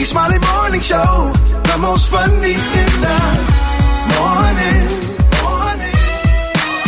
Rickey Smiley Morning Show. The most funny in the morning. morning.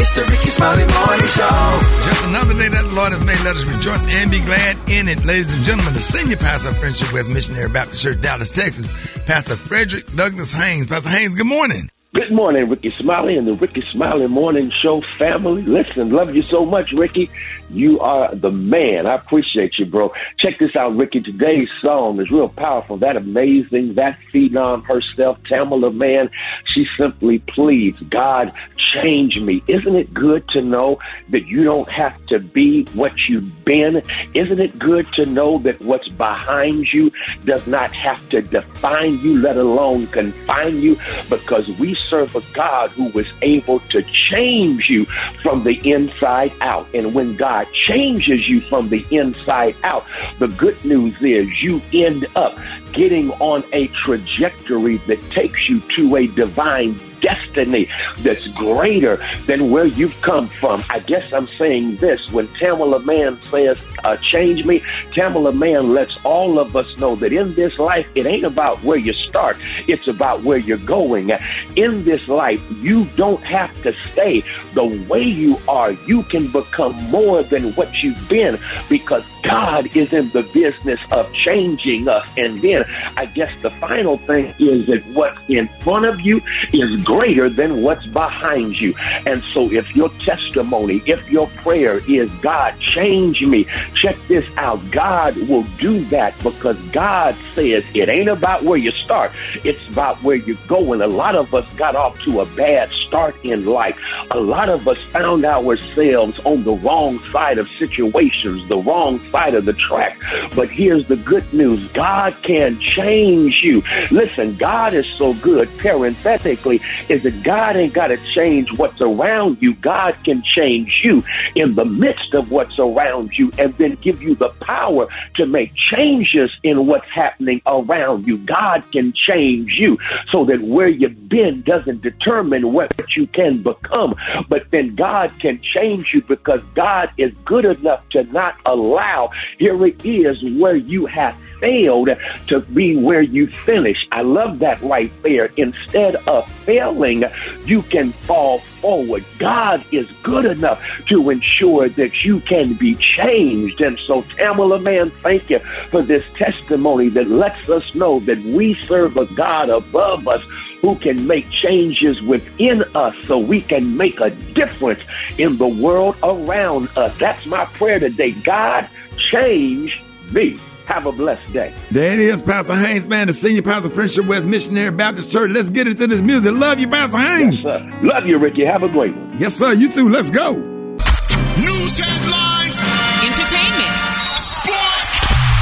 It's the Rickey Smiley Morning Show. Just another day that the Lord has made. Let us rejoice and be glad in it. Ladies and gentlemen, the senior pastor of Friendship West Missionary Baptist Church, Dallas, Texas, Pastor Frederick Douglass Haynes. Pastor Haynes, good morning. Good morning, Rickey Smiley and the Rickey Smiley Morning Show family. Listen, love you so much, Rickey. You are the man. I appreciate you, bro. Check this out, Rickey. Today's song is real powerful. That amazing, that phenom herself, Tamela Mann, she simply pleads, God, change me. Isn't it good to know that you don't have to be what you've been? Isn't it good to know that what's behind you does not have to define you, let alone confine you? Because we serve a God who was able to change you from the inside out. And when God changes you from the inside out, the good news is you end up getting on a trajectory that takes you to a divine destiny that's greater than where you've come from. I guess I'm saying this when Tamela Mann says, uh, change me, Tamela Mann lets all of us know that in this life, it ain't about where you start, it's about where you're going. In this life, you don't have to stay the way you are. You can become more than what you've been because God is in the business of changing us. And then I guess the final thing is that what's in front of you is greater than what's behind you. And so if your testimony, if your prayer is God, change me, check this out. God will do that because God says it ain't about where you start. It's about where you're going. A lot of us got off to a bad start in life. A lot of us found ourselves on the wrong side of situations, the wrong side of the track. But here's the good news. God can change you. Listen, God is so good, parenthetically, is that God ain't got to change what's around you. God can change you in the midst of what's around you and then give you the power to make changes in what's happening around you. God can change you so that where you've been doesn't determine what you can become, but then God can change you because God is good enough to not allow. Here it is where you have failed to be where you finish. I love that right there. Instead of failing, you can fall forward. God is good enough to ensure that you can be changed. And so, Tamela, man, thank you for this testimony that lets us know that we serve a God above us who can make changes within us so we can make a difference in the world around us. That's my prayer today. God, change me. Have a blessed day. There it is, Pastor Haynes, man, the senior pastor of Friendship West Missionary Baptist Church. Let's get into this music. Love you, Pastor Haynes. Yes, sir. Love you, Rickey. Have a great one. Yes, sir. You too. Let's go. News headlines, Entertainment. sports,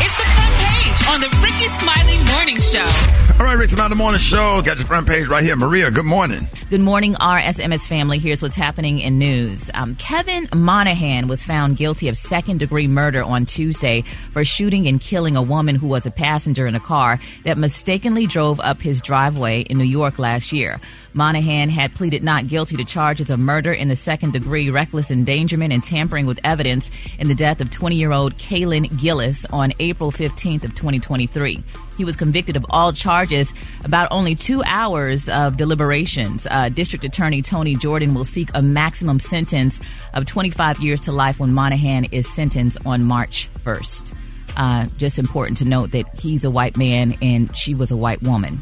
It's the front page on the Rickey Smiley Morning Show. All right, Rick, the morning show. Got your front page right here. Maria, good morning. Good morning, RSMS family. Here's what's happening in news. Um, Kevin Monahan was found guilty of second degree murder on Tuesday for shooting and killing a woman who was a passenger in a car that mistakenly drove up his driveway in New York last year. Monahan had pleaded not guilty to charges of murder in the second degree, reckless endangerment, and tampering with evidence in the death of 20 year old Kaylin Gillis on April 15th of 2023. He was convicted of all charges about only two hours of deliberations. Uh, District Attorney Tony Jordan will seek a maximum sentence of 25 years to life when Monahan is sentenced on March 1st. Uh, just important to note that he's a white man and she was a white woman.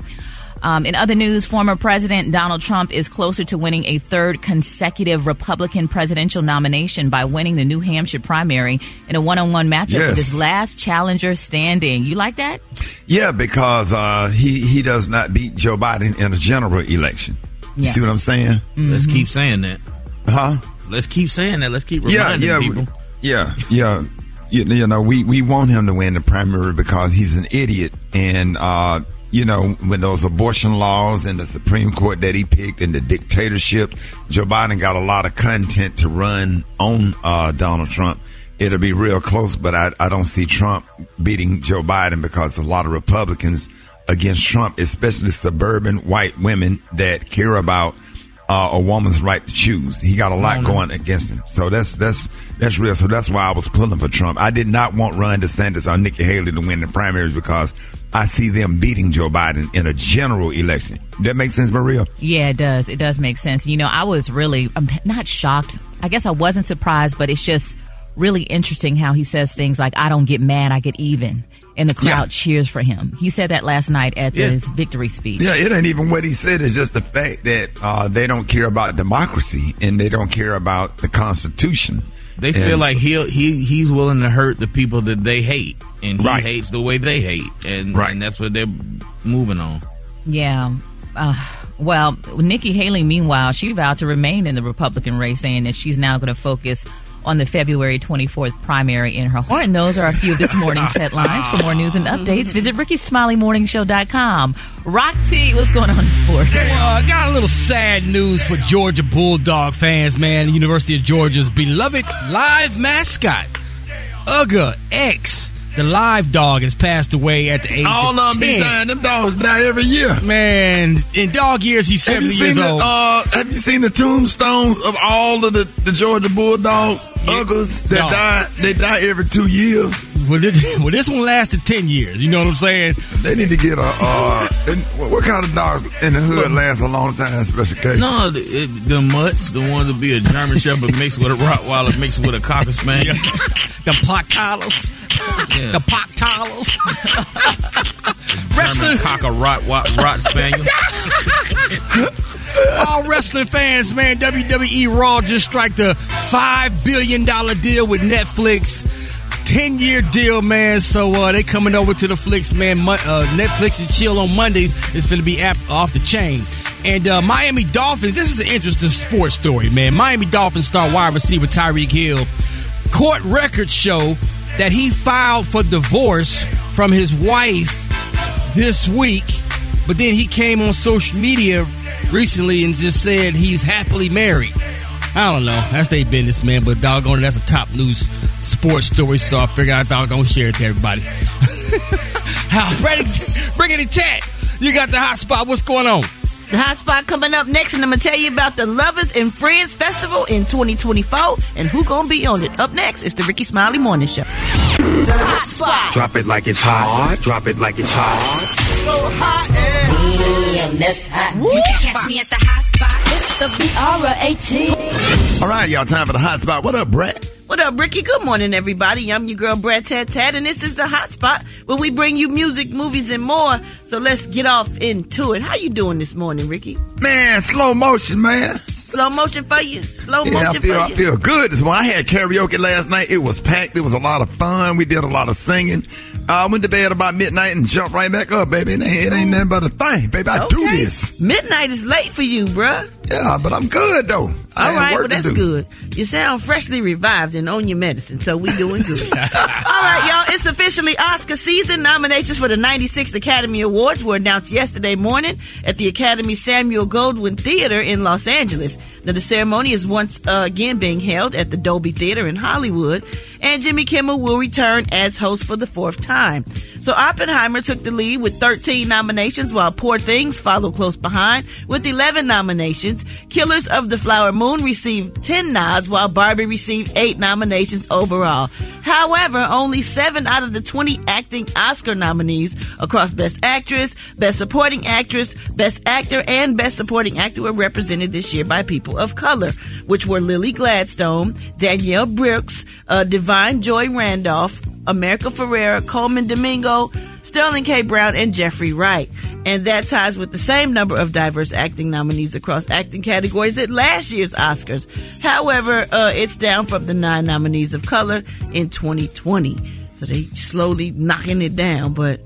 Um, in other news, former President Donald Trump is closer to winning a third consecutive Republican presidential nomination by winning the New Hampshire primary in a one on one matchup Yes. with his last challenger standing. You like that? Yeah, because uh, he he does not beat Joe Biden in a general election. You Yeah. see what I'm saying? Let's keep saying that. Huh? Let's keep saying that. Let's keep Yeah, reminding yeah, people. yeah, yeah. You, you know, we we want him to win the primary because he's an idiot, and uh, you know, when those abortion laws and the Supreme Court that he picked and the dictatorship, Joe Biden got a lot of content to run on uh, Donald Trump. It'll be real close, but I, I don't see Trump beating Joe Biden because a lot of Republicans against Trump, especially suburban white women that care about uh, a woman's right to choose. He got a lot going against him. So that's that's that's real. So that's why I was pulling for Trump. I did not want Ron DeSantis or Nikki Haley to win the primaries because I see them beating Joe Biden in a general election. That makes sense, Maria? Yeah, it does. It does make sense. You know, I was really, I'm not shocked. I guess I wasn't surprised, but it's just really interesting how he says things like, I don't get mad, I get even. And the crowd Yeah. cheers for him. He said that last night at Yeah. his victory speech. Yeah, it ain't even what he said. It's just the fact that uh, they don't care about democracy and they don't care about the Constitution. They feel And- like he'll he he's willing to hurt the people that they hate, and he Right. hates the way they hate, and Right. and that's what they're moving on. Yeah. Uh, well, Nikki Haley, meanwhile, she vowed to remain in the Republican race, saying that she's now going to focus on the February 24th primary in her home. And those are a few of this morning's headlines. For more news and updates, visit RickeySmileyMorningShow.com. Rock T, what's going on in sports? Uh, got a little sad news for Georgia Bulldog fans, man. The University of Georgia's beloved live mascot, Uga X, the live dog, has passed away at the age All of of them be 10. dying. Them dogs die every year. Man, in dog years, he's 70 years the, old. uh, have you seen the tombstones of all of the, the Georgia Bulldogs, uggers that No. die? They die every two years. well, this, well, this one lasted 10 years. You know what I'm saying? They need to get a. Uh, and what, what kind of dogs in the hood last a long time? Special case. No, the, it, the mutts, the one to be a German Shepherd mixed with a Rottweiler mixed with a Cocker Spaniel. the pock collars. Yeah. The pock collars. German Wrestling. Cocker Rot, Rot, Rot Spaniel. All wrestling fans, man, WWE Raw just struck the five billion dollar deal with Netflix. 10 year deal, man. So uh, they coming over to the Flix, man. Mo- uh, Netflix and chill on Monday is going to be off the chain. And uh, Miami Dolphins, this is an interesting sports story, man. Miami Dolphins star wide receiver Tyreek Hill court records show that he filed for divorce from his wife this week, but then he came on social media recently and just said he's happily married. I don't know. That's their business, man. But doggone it, that's a top news sports story. So I figured I thought I'd share it to everybody. How? Bring it in chat. You got the hot spot. What's going on? The hot spot coming up next, and I'm gonna tell you about the Lovers and Friends Festival in 2024 and who gonna be on it. Up next, it's the Rickey Smiley Morning Show. The hot spot. Drop it like it's hot. Drop it like it's hot. You can catch me at the hot spot. It's the BR18. All right, y'all. Time for the hot spot. What up, Brett? What up, Rickey? Good morning, everybody. I'm your girl, Brat Tat Tat, and this is the hot spot where we bring you music, movies, and more. So let's get off into it. How you doing this morning, Rickey? Man, slow motion, man. Slow motion for you. Slow Yeah, I motion feel, for I you. I feel good this morning. I had karaoke last night. It was packed. It was a lot of fun. We did a lot of singing. Uh, I went to bed about midnight and jumped right back up, baby. It ain't, it ain't nothing but a thing, baby. I do this. Midnight is late for you, bruh. Yeah, but I'm good though. I All right, well that's good. You sound freshly revived and on your medicine, so we doing good. All right, y'all, it's officially Oscar season. Nominations for the 96th Academy Awards were announced yesterday morning at the Academy Samuel Goldwyn Theater in Los Angeles. Now, the ceremony is once uh, again being held at the Dolby Theater in Hollywood, and Jimmy Kimmel will return as host for the fourth time. So Oppenheimer took the lead with 13 nominations, while Poor Things followed close behind with 11 nominations. Killers of the Flower Moon received 10 nods, while Barbie received 8 nominations overall. However, only 7 out of the 20 acting Oscar nominees across Best Actress, Best Supporting Actress, Best Actor, and Best Supporting Actor were represented this year by people of color, which were Lily Gladstone, Danielle Brooks, uh, Da'Vine Joy Randolph, America Ferrera, Colman Domingo, Sterling K. Brown, and Jeffrey Wright. And that ties with the same number of diverse acting nominees across acting categories at last year's Oscars. However, uh, it's down from the nine nominees of color in 2020. So they slowly knocking it down, but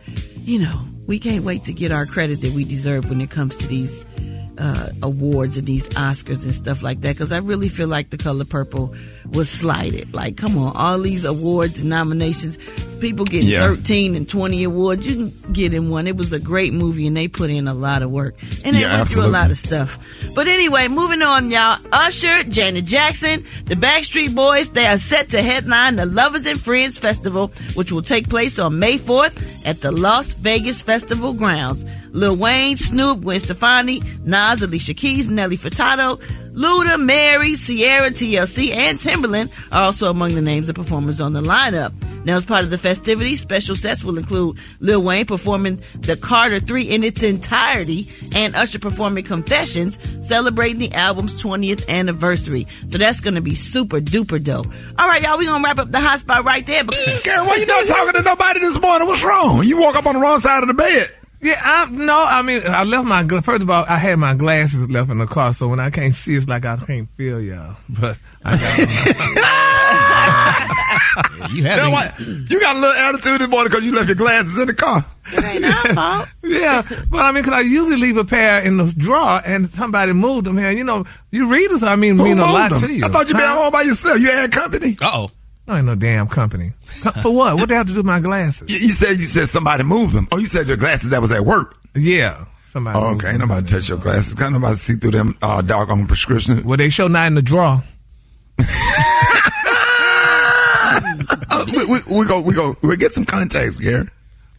you know, we can't wait to get our credit that we deserve when it comes to these uh, awards and these Oscars and stuff like that. Because I really feel like the color purple was slighted. Like, come on, all these awards and nominations, people getting Yeah. 13 and 20 awards. You can get in one. It was a great movie, and they put in a lot of work, and they Yeah, went through a lot of stuff. But anyway, moving on, y'all. Usher, Janet Jackson, the Backstreet Boys, they are set to headline the Lovers and Friends Festival, which will take place on May 4th at the Las Vegas Festival grounds. Lil Wayne, Snoop, Gwen Stefani, Nas, Alicia Keys, Nelly Furtado, Luda, Mary, Ciara, TLC, and Timbaland are also among the names of performers on the lineup. Now, as part of the festivities, special sets will include Lil Wayne performing the Carter 3 in its entirety and Usher performing Confessions, celebrating the album's 20th anniversary. So that's going to be super duper dope. All right, y'all, we going to wrap up the hot spot right there. Gary, why you not talking to nobody this morning? What's wrong? You woke up on the wrong side of the bed. Yeah, I, no, I mean, I left my, first of all, I had my glasses left in the car, so when I can't see, it's like I can't feel y'all. But I got You That's why- you got a little attitude this morning because you left your glasses in the car. yeah, but I mean, because I usually leave a pair in the drawer and somebody moved them here. And, you know, you readers, I mean, Who mean a moved lot them? to you. I thought you been Huh? home by yourself. You had company. Uh oh. I ain't no damn company. For what? What they have to do with my glasses? You, you said you said somebody moved them. Oh, you said your glasses that was at work. Yeah. Somebody. Oh, okay, ain't nobody touch your glasses. Can't nobody see through them uh, doggone prescription. Well, they show not in the drawer. Uh, we, we, we go, we go, we get some contacts, Gary.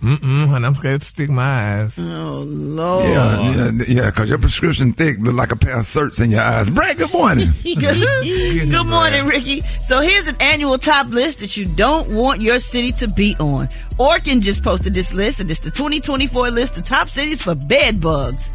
Mm-mm, and I'm scared to stick my eyes. Oh, Lord. Yeah, yeah, yeah, because your prescription thick look like a pair of certs in your eyes. Brad, good morning. Good, good morning, Ricky. So here's an annual top list that you don't want your city to be on. Orkin just posted this list, and it's the 2024 list of top cities for bed bugs.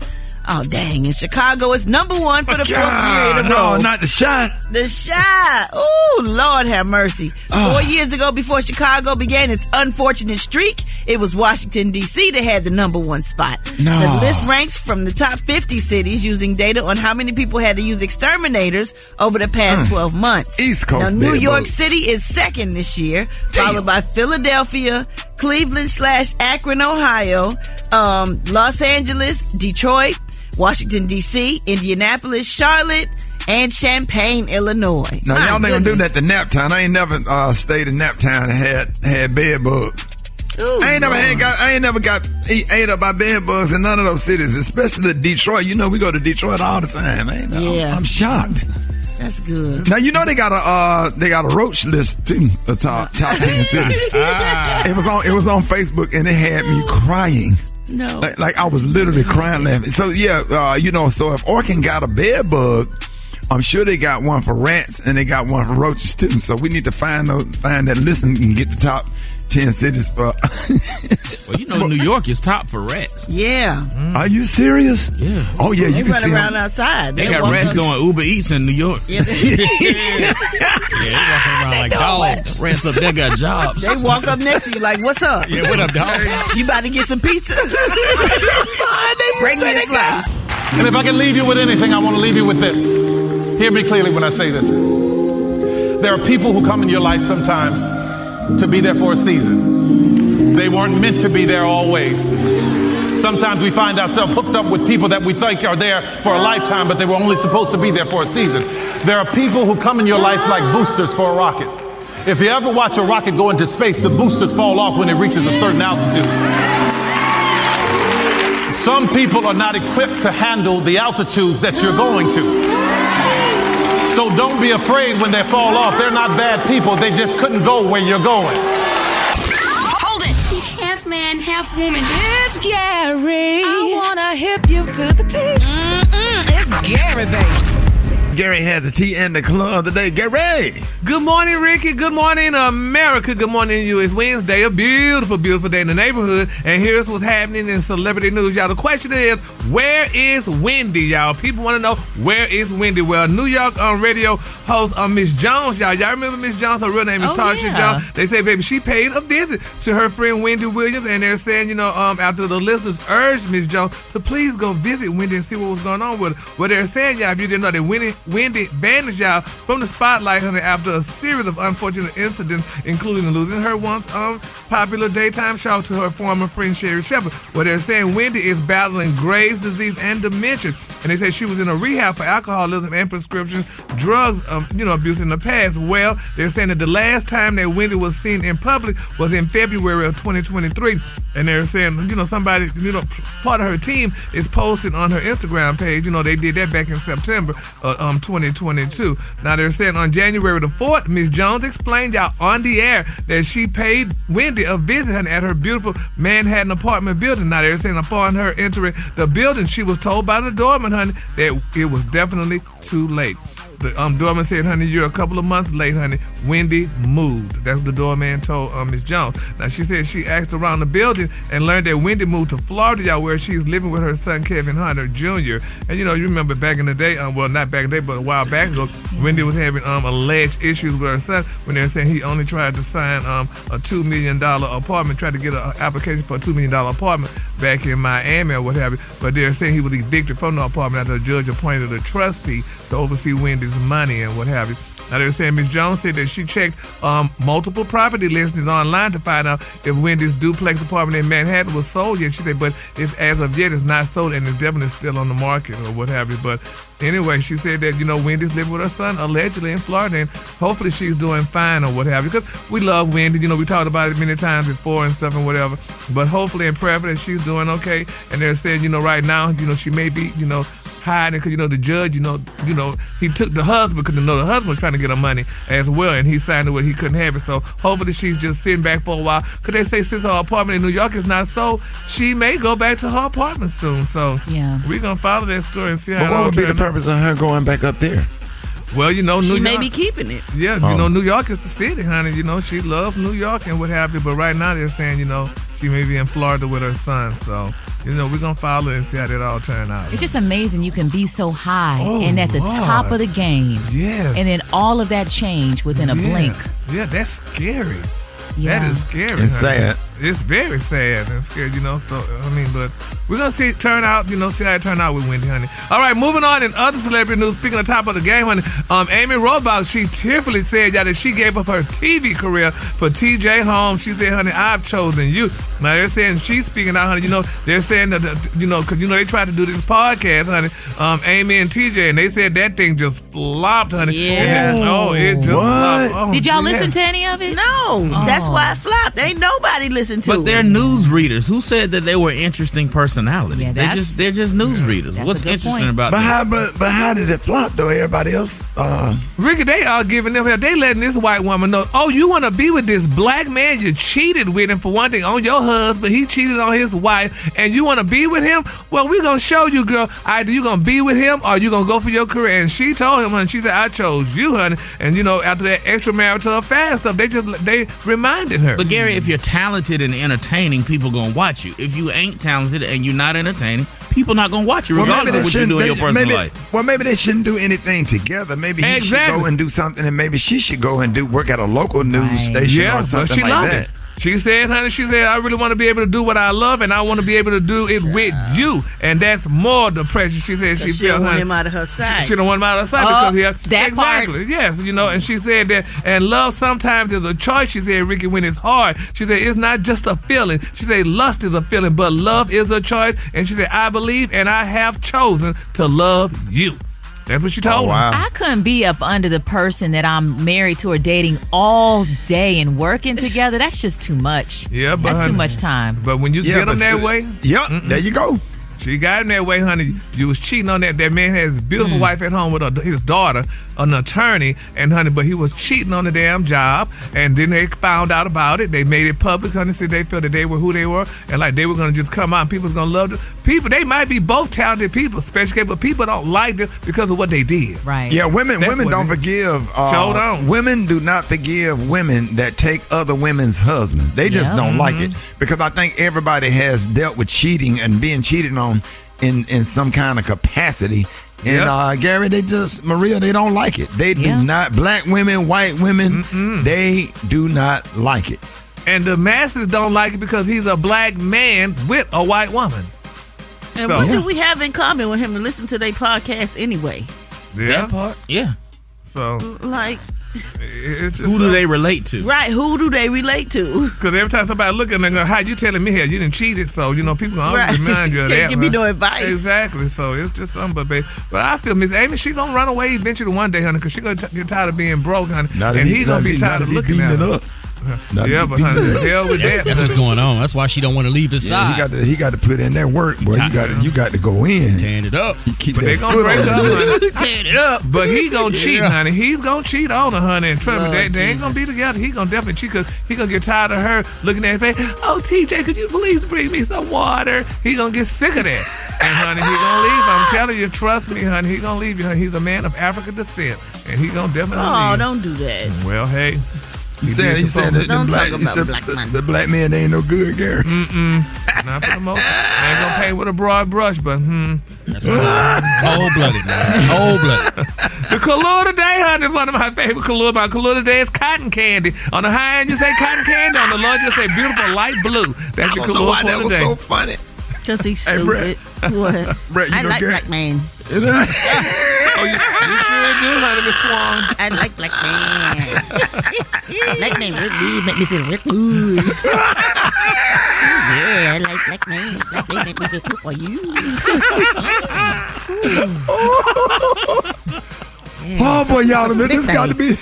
Oh, dang. And Chicago is number one for the fourth year in a no, row. not the shot. The shot. Oh, Lord have mercy. Ah. Four years ago, before Chicago began its unfortunate streak, it was Washington, D.C. that had the number one spot. No. The list ranks from the top 50 cities using data on how many people had to use exterminators over the past 12 months. East Coast Now, New York. City is second this year, followed by Philadelphia, Cleveland slash Akron, Ohio, um, Los Angeles, Detroit, Washington, D.C., Indianapolis, Charlotte, and Champaign, Illinois. Now My y'all ain't gonna do that to Naptown. I ain't never uh, stayed in Naptown and had had bed bugs. Ooh, I ain't never had got. I ain't never got ate, ate up by bed bugs in none of those cities, especially Detroit. You know we go to Detroit all the time. Man. I'm- Yeah. I'm, shocked. That's good. Now you know they got a uh, they got a roach list too. The top top ten cities. It was on it was on Facebook and it had me crying. No. Like, like I was literally crying laughing. So yeah, uh, you know, so if Orkin got a bed bug, I'm sure they got one for rats and they got one for roaches too. So we need to find those, find that list and get the top ten cities for. Well, you know, New York is top for rats. Yeah. Are you serious? Yeah. Oh yeah, They you can run see around them. outside. They They got rats up- going Uber Eats in New York. Yeah, they, Yeah, they walking around like dogs. Rats up there got jobs. they walk up next to you like, "What's up? Yeah, what up, dog? You about to get some pizza? Bring me a slice." And if I can leave you with anything, I want to leave you with this. Hear me clearly when I say this. There are people who come in your life sometimes to be there for a season. They weren't meant to be there always. Sometimes we find ourselves hooked up with people that we think are there for a lifetime, but they were only supposed to be there for a season. There are people who come in your life like boosters for a rocket. If you ever watch a rocket go into space, the boosters fall off when it reaches a certain altitude. Some people are not equipped to handle the altitudes that you're going to. So don't be afraid when they fall off. They're not bad people. They just couldn't go where you're going. Hold it. He's half man, half woman. It's Gary. I wanna hip you to the T. Mm-mm, it's Gary, baby. Gary had the tea in the club today. Gary. Good morning, Ricky. Good morning, America. Good morning, you. It's Wednesday, a beautiful, beautiful day in the neighborhood. And here's what's happening in celebrity news, y'all. The question is, where is Wendy, y'all? People want to know where is Wendy. Well, New York on radio host uh, Miss Jones, y'all. Y'all remember Miss Jones? Her real name is Oh, Tasha yeah. Jones. They say, baby, she paid a visit to her friend Wendy Williams, and they're saying, you know, um, after the listeners urged Miss Jones to please go visit Wendy and see what was going on with her. Well, they're saying, y'all, if you didn't know that Wendy, Wendy vanished, y'all, from the spotlight after a series of unfortunate incidents, including losing her once um popular daytime show to her former friend Sherri Shepherd. Well, they're saying Wendy is battling Graves' disease and dementia, and they say she was in a rehab for alcoholism and prescription drugs, um, you know, abuse in the past. Well, they're saying that the last time that Wendy was seen in public was in February of 2023, and they're saying, you know, somebody, you know, part of her team is posting on her Instagram page. You know, they did that back in September of um 2022. Now they're saying on January the 4th, Miss Jones explained y'all on the air that she paid Wendy a visit at her beautiful Manhattan apartment building. Now they're saying upon her entering the building, she was told by the doorman, honey, that it was definitely too late. The um, doorman said, honey, you're a couple of months late, honey. Wendy moved. That's what the doorman told um, Miss Jones. Now, she said she asked around the building and learned that Wendy moved to Florida, y'all, where she's living with her son, Kevin Hunter Jr. And, you know, you remember back in the day, um, well, not back in the day, but a while back ago, Wendy was having um, alleged issues with her son when they were saying he only tried to sign um, a $2 million apartment, tried to get an application for a $2 million apartment back in Miami or what have you. But they're saying he was evicted from the apartment after the judge appointed a trustee to oversee Wendy's money and what have you. Now they were saying Ms. Jones said that she checked um, multiple property listings online to find out if Wendy's duplex apartment in Manhattan was sold yet. She said, but it's as of yet it's not sold and it's definitely still on the market or what have you. But anyway, she said that you know Wendy's living with her son allegedly in Florida and hopefully she's doing fine or what have you. Because we love Wendy, you know we talked about it many times before and stuff and whatever. But hopefully and prayerfully she's doing okay. And they're saying you know right now you know she may be you know hiding because you know the judge, you know, you know he took the husband because you know the husband was trying to get her money as well, and he signed it where he couldn't have it. So hopefully she's just sitting back for a while. Could they say since her apartment in New York is not sold, she may go back to her apartment soon. So yeah, we're gonna follow that story and see how. But it what would be the turns out. purpose of her going back up there? Well, you know, New York. She York. may be keeping it. Yeah, Oh. you know, oh. New York is the city, honey. You know, she loves New York and what have you. But right now they're saying, you know, she may be in Florida with her son. So, you know, we're gonna follow and see how that all turn out. It's just amazing you can be so high Oh, and at the Lord. top of the game. Yes. And then all of that change within a Yeah. blink. Yeah, that's scary. Yeah. That is scary. And sad. It's very sad and scary, you know. So I mean, but we're gonna see it turn out, you know, see how it turn out with Wendy, honey. All right, moving on in other celebrity news. Speaking of top of the game, honey, um, Amy Robach, she tearfully said yeah, that she gave up her TV career for TJ Holmes. She said, honey, I've chosen you. Now they're saying she's speaking out, honey. You know, they're saying that, that, you know, because you know they tried to do this podcast, honey. Um, Amy and TJ, and they said that thing just flopped, honey. Yeah. And then- oh, it just flopped. Oh, Did y'all yes. listen to any of it? No, that's Oh. why it flopped. Ain't nobody listen to But it. they're news readers. Who said that they were interesting personalities? Yeah, they just they're just news readers. That's What's interesting point. about But them? how, but, but how did it flop though? Everybody else, uh, Rickey, they are giving them hell. They letting this white woman know, oh, you want to be with this black man? You cheated with him for one thing on your husband. He cheated on his wife, and you want to be with him? Well, we're gonna show you, girl. Either you gonna be with him or you gonna go for your career. And she told him, honey, she said, I chose you, honey. And you know, after that extramarital affair stuff, they just they reminded her. But Gary, if you're talented and entertaining, people gonna watch you. If you ain't talented and you're not entertaining, people not gonna watch you, well, regardless maybe of they what you shouldn't. do in your personal maybe, life. well, maybe they shouldn't do anything together. Maybe he should go and do something, and maybe she should go and do work at a local news Right. station yeah, or something she like loved that. it. She said, honey, she said, I really want to be able to do what I love, and I want to be able to do it with you. And that's more the pressure. She said she, She, she felt, want honey, him out of her side. She, she don't want him out of sight Oh, because he had, that part. exactly yes, you know. And she said that, and love sometimes is a choice. She said, Rickey, when it's hard, she said it's not just a feeling. She said lust is a feeling, but love is a choice. And she said, I believe and I have chosen to love you. That's what you oh, told Oh, him. wow. I couldn't be up under the person that I'm married to or dating all day and working together. That's just too much. Yeah, but that's honey, too much time. But when you Yeah, get them that still- way, Yep, there you go. She got him that way, honey. You was cheating on that. That man has his beautiful hmm. wife at home with a, his daughter, an attorney, and honey, but he was cheating on the damn job. And then they found out about it. They made it public, honey. Said they felt that they were who they were, and like they were gonna just come out, and people was gonna love them. People, they might be both talented people, especially, but people don't like them because of what they did. Right. Yeah, women That's women don't it- forgive. Uh, Sure don't. Women do not forgive women that take other women's husbands. They just Yeah. don't like it Mm-hmm. because I think everybody has dealt with cheating and being cheated on in in some kind of capacity. And Yep. uh, Gary, they just Maria, they don't like it. They do Yeah. not. Black women, white women, they do not like it. And the masses don't like it because he's a black man with a white woman. and so- what Yeah. do we have in common with him to listen to their podcast anyway? Yeah. That part, yeah. So Like, it's just Who do they relate to? right? Who do they relate to? Because every time somebody look at them, they go, how you telling me here? You didn't cheat it, so you know people gonna always Right. remind you of Can't that. give me no advice. Exactly. So it's just something, but babe. But I feel Miss Amy, she gonna run away eventually one day, honey, because she gonna t- get tired of being broke, honey, Not and if he gonna not be tired not of if looking beating at it her. up. Not Yeah, but honey, the hell with That's, that. that's what's going on. That's why she don't want to leave his Yeah, he side. got to he got to put in that work, boy. You got to you got to go in. Tearing it up. You keep But they that gonna foot break on up, it. honey. Tearing it up. But he gonna cheat, honey. He's gonna cheat on her, honey. And trust me, they, they ain't gonna be together. He gonna definitely cheat because he gonna get tired of her looking at her face. Oh, TJ, could you please bring me some water? He gonna get sick of that. And honey, he gonna leave. I'm telling you, trust me, honey. He gonna leave you. Honey. He's a man of African descent, and he gonna definitely Oh, leave. don't do that. Well, hey. You said, you said that Don't them black, talk you about said, black said- man. said black men ain't no good, Gary. Mm-mm. Not for the most. I ain't gonna pay with a broad brush, but hmm. That's cold blooded, man. Cold blooded. The Kahlua today, honey, is one of my favorite Kahlua. My Kahlua today is cotton candy. On the high end, you say cotton candy. On the low, end, you say beautiful light blue. That's your I don't know Kahlua why for that was today. so funny. Cause he's Hey, stupid. what? Brett, you I like Gary- black man. oh, you, you sure do, honey, Miss Twan. I like black man. black man real good, make me feel real good. yeah, I like black man. Black man make me feel good for you. Oh boy, y'all, man, Big this got to be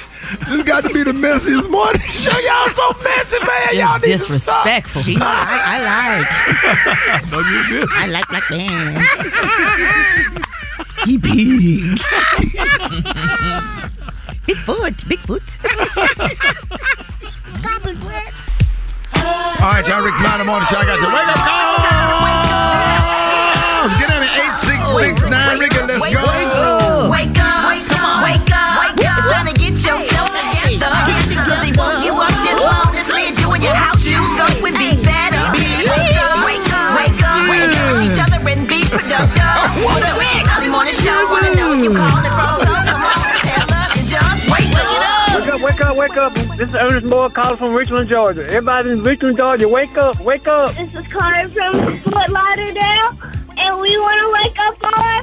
this got to be the messiest morning show. Y'all so messy, man. Y'all need Just to stop. disrespectful. I, I like. No, you do. I like black man. he big. foot Bigfoot, Bigfoot. All right, y'all, Rick Klein, the morning show. I got you. Wake up, call. Get on it, eight six six nine. Rickey, let's go. Wake up. This is Ernest Moore calling from Richmond, Georgia. Everybody in Richmond, Georgia, wake up, wake up. This is Carter from Fort Lauderdale, and we want to wake up our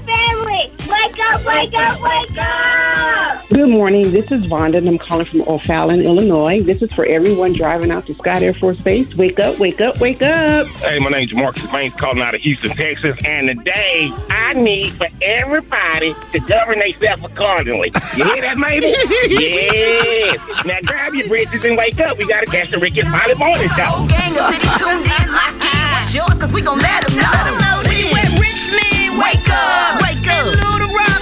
up, wake up, wake up! Good morning. This is Vonda, and I'm calling from O'Fallon, Illinois. This is for everyone driving out to Scott Air Force Base. Wake up, wake up, wake up. Hey, my name's Marcus Baines calling out of Houston, Texas, and today I need for everybody to govern themselves accordingly. You hear that, maybe? yes. Now grab your britches and wake up. We gotta catch the Rickey Smiley Morning Show. Gang of cities tuned in, locked in. What's yours? Cause we gon' let them know. Let them know this. We at Richmond, wake up. Wake up. Little Rock,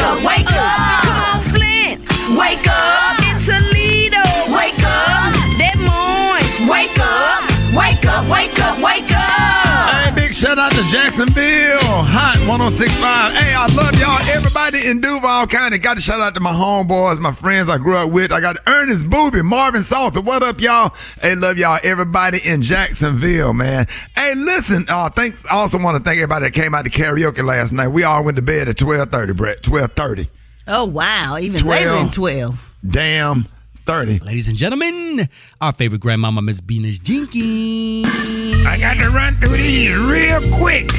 Shout out to Jacksonville. Hot 1065. Hey, I love y'all. Everybody in Duval County. Got to shout out to my homeboys, my friends I grew up with. I got Ernest Booby, Marvin Salter. What up, y'all? Hey, love y'all. Everybody in Jacksonville, man. Hey, listen. Uh, thanks. I also want to thank everybody that came out to karaoke last night. We all went to bed at 1230, Brett. 1230. Oh wow, even later than twelve. Damn 30. Ladies and gentlemen, our favorite grandmama, Miss Venus Jenkins. I got to run through these real quick.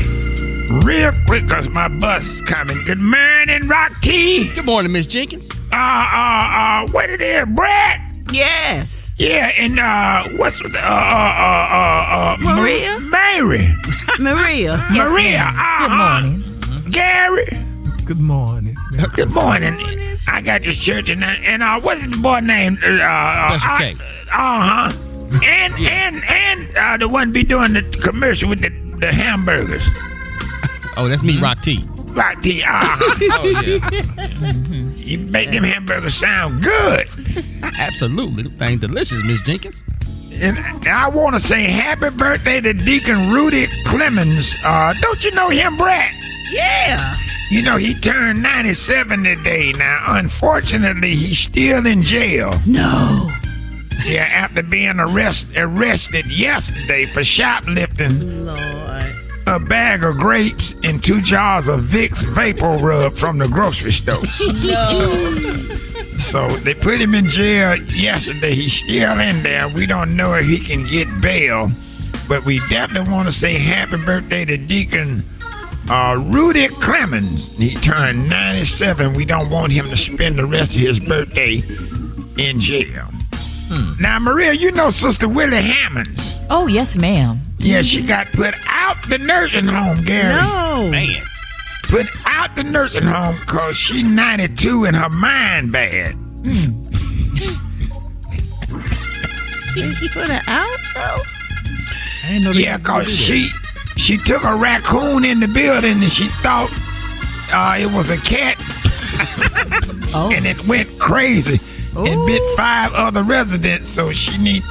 Real quick, cause my bus is coming. Good morning, Rock T. Good morning, Miss Jenkins. Uh, uh, uh, what it is, Brett? Yes. Yeah, and uh, what's the uh, uh, uh, uh, Maria? Mary, Maria. Maria. Good uh-huh. morning. Gary. Good morning. Good morning. I got your shirt and and uh, what's the boy name? Uh, uh, Special uh, K. Uh huh. And and and uh, the one be doing the commercial with the the hamburgers. Oh, that's me, Rock T. Rock T. Uh-huh. Oh yeah, you make them hamburgers sound good. absolutely. Them thing delicious, Miss Jenkins. And I want to say happy birthday to Deacon Rudy Clemens. Uh, don't you know him, Brett? Yeah. You know, he turned 97 today. Now, unfortunately, he's still in jail. No. Yeah, after being arrest, arrested yesterday for shoplifting Lord. a bag of grapes and two jars of Vicks Vapor Rub from the grocery store. No. So they put him in jail yesterday. He's still in there. We don't know if he can get bail, but we definitely want to say happy birthday to Deacon uh, Rudy Clemens. He turned 97. We don't want him to spend the rest of his birthday in jail. Now, Maria, you know Sister Willie Hammonds. Oh, yes, ma'am. Yeah, she got put out the nursing home, Gary. No. Man. Put out the nursing home because she 92 and her mind bad. He put her out though. I know Yeah, cause do that. she she took a raccoon in the building and she thought uh, it was a cat, Oh. and it went crazy and bit five other residents. So she need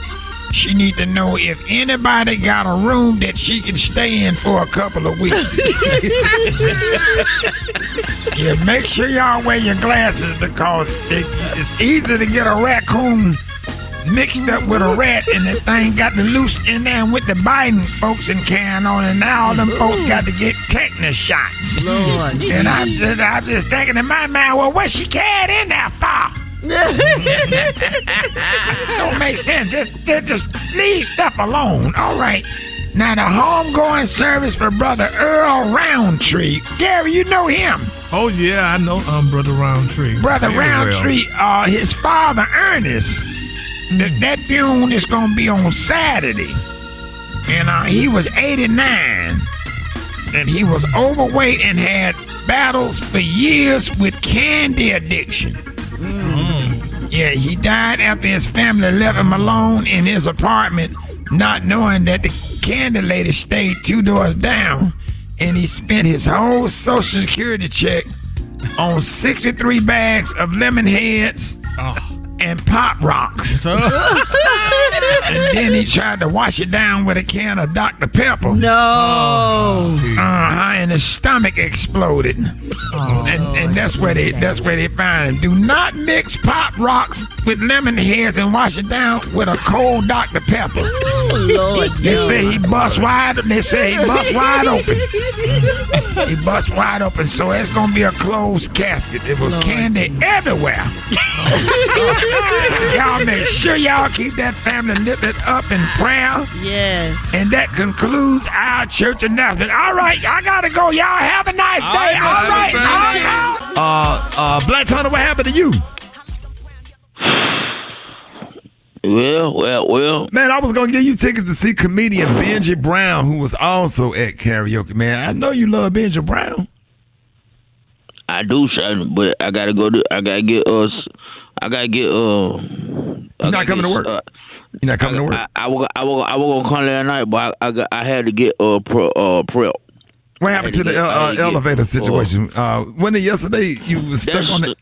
She need to know if anybody got a room that she can stay in for a couple of weeks. yeah, make sure y'all wear your glasses because it, it's easy to get a raccoon mixed up with a rat and the thing got the loose in there with the Biden folks and carrying on and now all them folks got to get tetanus shots. Lord. And I'm just, I'm just thinking in my mind, well, what she carried in there for? Don't make sense. Just, just, just leave stuff alone. All right. Now the homegoing service for brother Earl Roundtree. Gary, you know him. Oh yeah, I know um brother Roundtree. Brother Very well. Roundtree, uh, his father Ernest. That that funeral is gonna be on Saturday, and uh, he was 89, and he was overweight and had battles for years with candy addiction. Yeah, he died after his family left him alone in his apartment, not knowing that the candy lady stayed two doors down, and he spent his whole social security check on 63 bags of lemon heads and pop rocks. and then he tried to wash it down with a can of Dr. Pepper. No. Uh-huh, and his stomach exploded. and, and that's where they that's where they found him. Do not mix pop rocks with lemon heads and wash it down with a cold Dr. Pepper. Lord, They no. say he bust wide. They say he bust wide open. he bust wide open, so it's gonna be a closed casket. It was candy everywhere. so y'all make sure y'all keep that family lifted up in prayer. Yes. And that concludes our church announcement. All right, I gotta go. Y'all have a nice All day. right, All Mr. right, President. all right. Uh, uh, Black Thunder, what happened to you? Well, well, well. Man, I was gonna give you tickets to see comedian Benji Brown, who was also at karaoke. Man, I know you love Benji Brown. I do, son, but I gotta go to. I gotta get us. I gotta get. Uh, You're not coming to work. Uh, You're not coming to work. I, I, was. I was. I was gonna come last night, but I. I, got, I had to get uh, pro, uh prep. What happened to the uh, uh, elevator situation? Uh, when it yesterday you was stuck on it.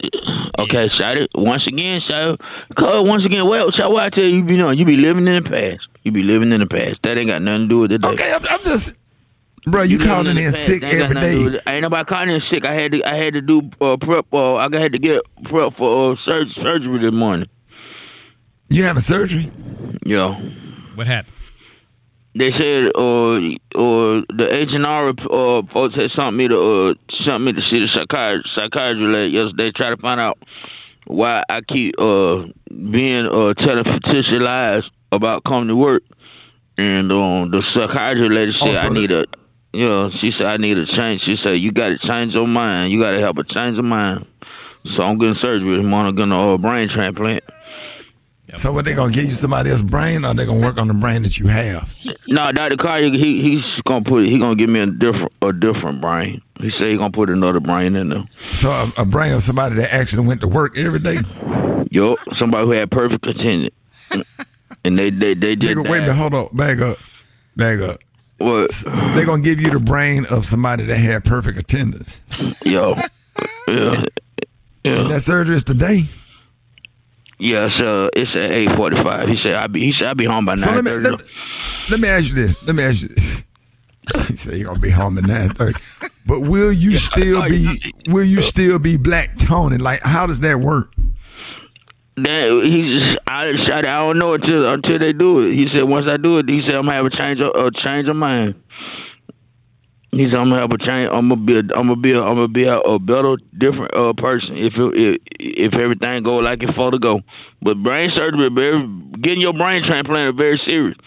Okay, so once again, so cause once again, well, so what I tell you, you know, you be living in the past. You be living in the past. That ain't got nothing to do with today. Okay, I'm, I'm just, bro. You living calling the in sick That ain't got every nothing to do day. with it. Ain't nobody calling in sick. I had to. I had to do uh, prep. Uh, I had to get prep for uh, sur- surgery this morning. You having surgery? Yeah. What happened? They said, uh, uh, the H and R uh, folks had sent me to uh, sent me to see the psychiatrist psychiatry lady yesterday. Try to find out why I keep uh being uh telling fictitious lies about coming to work. And um, the psychiatrist lady said Oh, so I need a, you know, she said I need a change. She said you got to change your mind. You got to help her change her mind. So I'm getting surgery this morning. I'm getting a uh, brain transplant. So what they gonna give you somebody else's brain, or they gonna work on the brain that you have? No, Dr. Collier, he he's gonna put he gonna give me a different a different brain. He said he gonna put another brain in there. So a, a brain of somebody that actually went to work every day. Yo, somebody who had perfect attendance, and they they they just Nigga, wait a minute, hold up, back up, back up. What? they're gonna give you the brain of somebody that had perfect attendance. Yo, yeah, yeah. And that surgery is today. Yeah, so uh, it's at eight forty five. He said I be he said I be home by So let nine me let, let me ask you this. Let me ask you this. he said you're gonna be home at nine thirty. But will you still be will you still be black Tony? Like how does that work? That he just I, I I don't know until until they do it. He said once I do it, he said I'm gonna have a change of a change of mind. He said I'm gonna have a change. I'm gonna be a, I'm gonna be a, I'm gonna be a, a better, different uh, person if it, if if everything go like it's supposed to go. But brain surgery, very, getting your brain transplanted, is very serious.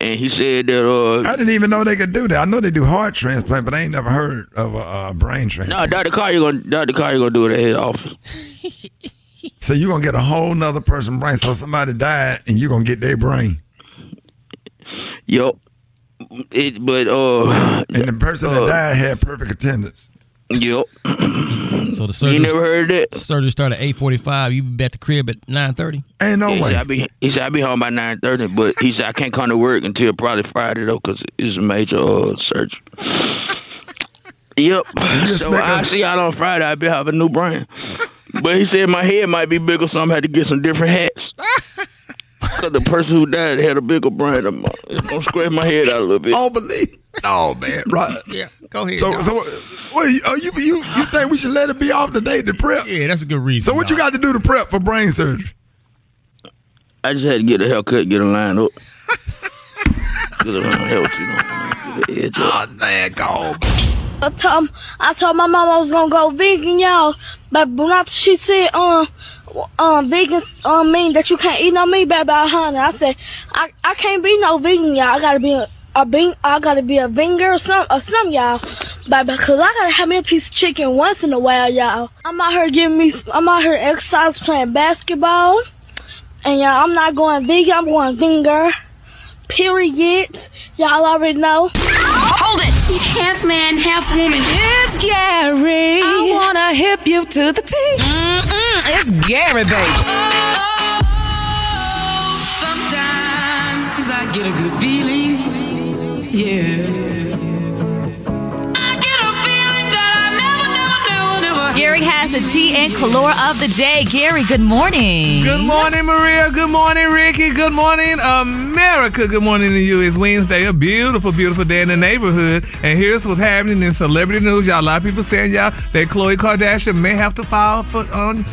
And he said that uh, I didn't even know they could do that. I know they do heart transplant, but I ain't never heard of a uh, brain transplant. no, Dr. Carr, you're gonna Dr. Carr, you're gonna do it at his office. So you're gonna get a whole nother person brain. So somebody died and you're gonna get their brain. Yo, it, but uh, And the person that died had perfect attendance. Yo. So the surgery. You never heard that? Surgery started at eight forty five. You be at the crib at nine thirty. Ain't he Said I be, he said I be home by nine thirty, but he said I can't come to work until probably Friday though, cause it's a major uh, surgery. Yep. So expect I see y'all on Friday. I'll be having a new brain. But he said my head might be bigger, so I'm gonna get some different hats. Cause the person who died had a bigger brain than mine. It's gonna scratch my head out a little bit. Oh, believe. Oh man, right. Yeah, go ahead. So, dog. so, what, you, uh, you, you, you think we should let it be off today to prep? yeah, that's a good reason. So, what you got to do to prep for brain surgery? I just had to get a haircut, get a line up. get a help, you know. Get the edge up. Oh man, go. I told, I told my mom I was gonna go vegan, y'all. But when I, she said, um, um, vegan um, mean that you can't eat no meat, baby, honey. I said, I, I can't be no vegan, y'all. I gotta be a, a bean, I gotta be a vinger or some, or some, y'all. Baby, cause I gotta have me a piece of chicken once in a while, y'all. I'm out here giving me, I'm out here exercise playing basketball. And y'all, I'm not going vegan, I'm going vinger. Period. Y'all already know. Hold it! He's half man, half woman. It's Gary. I wanna hip you to the T. Mm-mm, it's Gary, baby. Sometimes I get a good feeling. Yeah. The tea and color of the day. Gary, good morning. Good morning, Maria. Good morning, Rickey. Good morning, America. Good morning to you. It's Wednesday, a beautiful, beautiful day in the neighborhood. And here's what's happening in celebrity news. Y'all, a lot of people saying y'all that Khloe Kardashian may have to file for on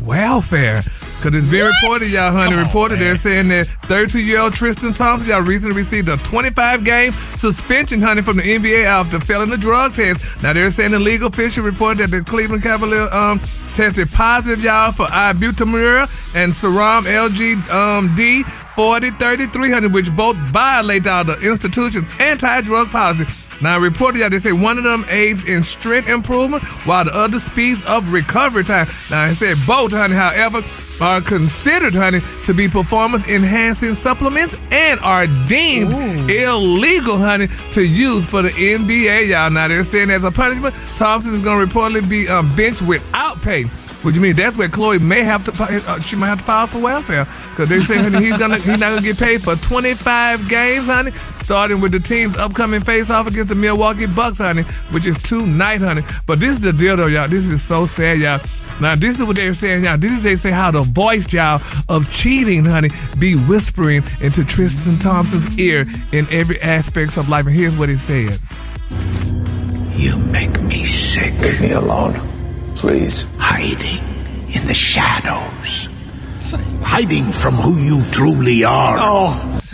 welfare. Because it's been reported, y'all, honey. reported they're saying that 32 year old Tristan Thompson, y'all recently received a 25 game suspension, honey, from the NBA after failing a drug test. Now, they're saying the legal official reported that the Cleveland Cavaliers um, tested positive, y'all, for ibutamoren and SARM LGD um, D 40 3300, which both violate all the institution's anti drug policy. Now, reported y'all, they say one of them aids in strength improvement, while the other speeds up recovery time. Now, they said both, honey, however, are considered, honey, to be performance enhancing supplements and are deemed illegal, honey, to use for the NBA, y'all. Now, they're saying as a punishment, Thompson is going to reportedly be um, benched without pay. What you mean? That's where Khloe may have to. fi- Uh, she might have to file for welfare because they say honey, he's gonna he's not gonna get paid for 25 games, honey. Starting with the team's upcoming face-off against the Milwaukee Bucks, honey, which is tonight, honey. But this is the deal, though, y'all. This is so sad, y'all. Now, this is what they're saying, y'all. This is they say how the voice, y'all, of cheating, honey, be whispering into Tristan Thompson's ear in every aspects of life. And here's what he said. You make me sick. Leave me alone, please. Hiding in the shadows. Hiding from who you truly are. Oh.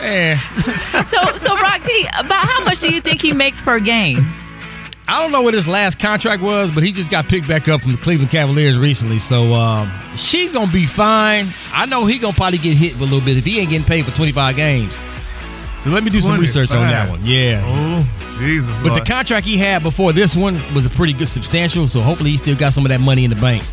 Eh. Man. So, so Rock T, about how much do you think he makes per game? I don't know what his last contract was, but he just got picked back up from the Cleveland Cavaliers recently. So um, she's gonna be fine. I know he gonna probably get hit for a little bit if he ain't getting paid for 25 games. So let me do some research on that 25. one. Yeah. Oh, Jesus. But Lord. the contract he had before this one was a pretty good substantial, so hopefully he still got some of that money in the bank.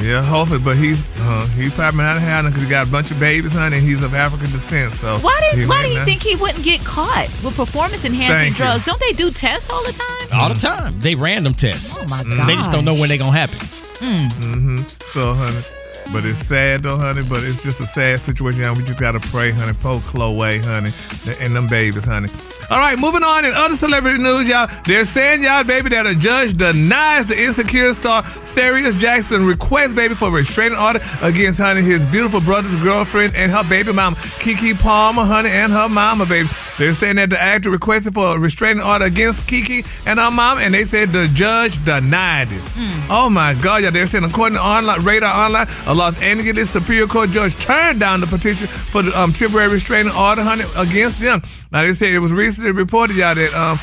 Yeah, hopefully, but he's uh, he's probably not having because he got a bunch of babies, honey, and he's of African descent. So Why he did Why do you think he wouldn't get caught with performance enhancing Thank you. drugs? Don't they do tests all the time? All the time. They random tests. Oh my god, They just don't know when they're gonna happen. Mm. Mm-hmm. So, honey, but it's sad though, honey. But it's just a sad situation. Y'all. We just gotta pray, honey. Poke Khloe, honey, and them babies, honey. All right, moving on in other celebrity news, y'all. They're saying, y'all, baby, that a judge denies the insecure star Sarunas Jackson request, baby, for a restraining order against, honey, his beautiful brother's girlfriend and her baby mama, Keke Palmer, honey, and her mama, baby. They're saying that the actor requested for a restraining order against Keke and her mom, and they said the judge denied it. Hmm. Oh my God, y'all! They're saying according to online Radar Online, a Los Angeles Superior Court judge turned down the petition for the um, temporary restraining order, against them. Now they said it was recently reported, y'all, that um,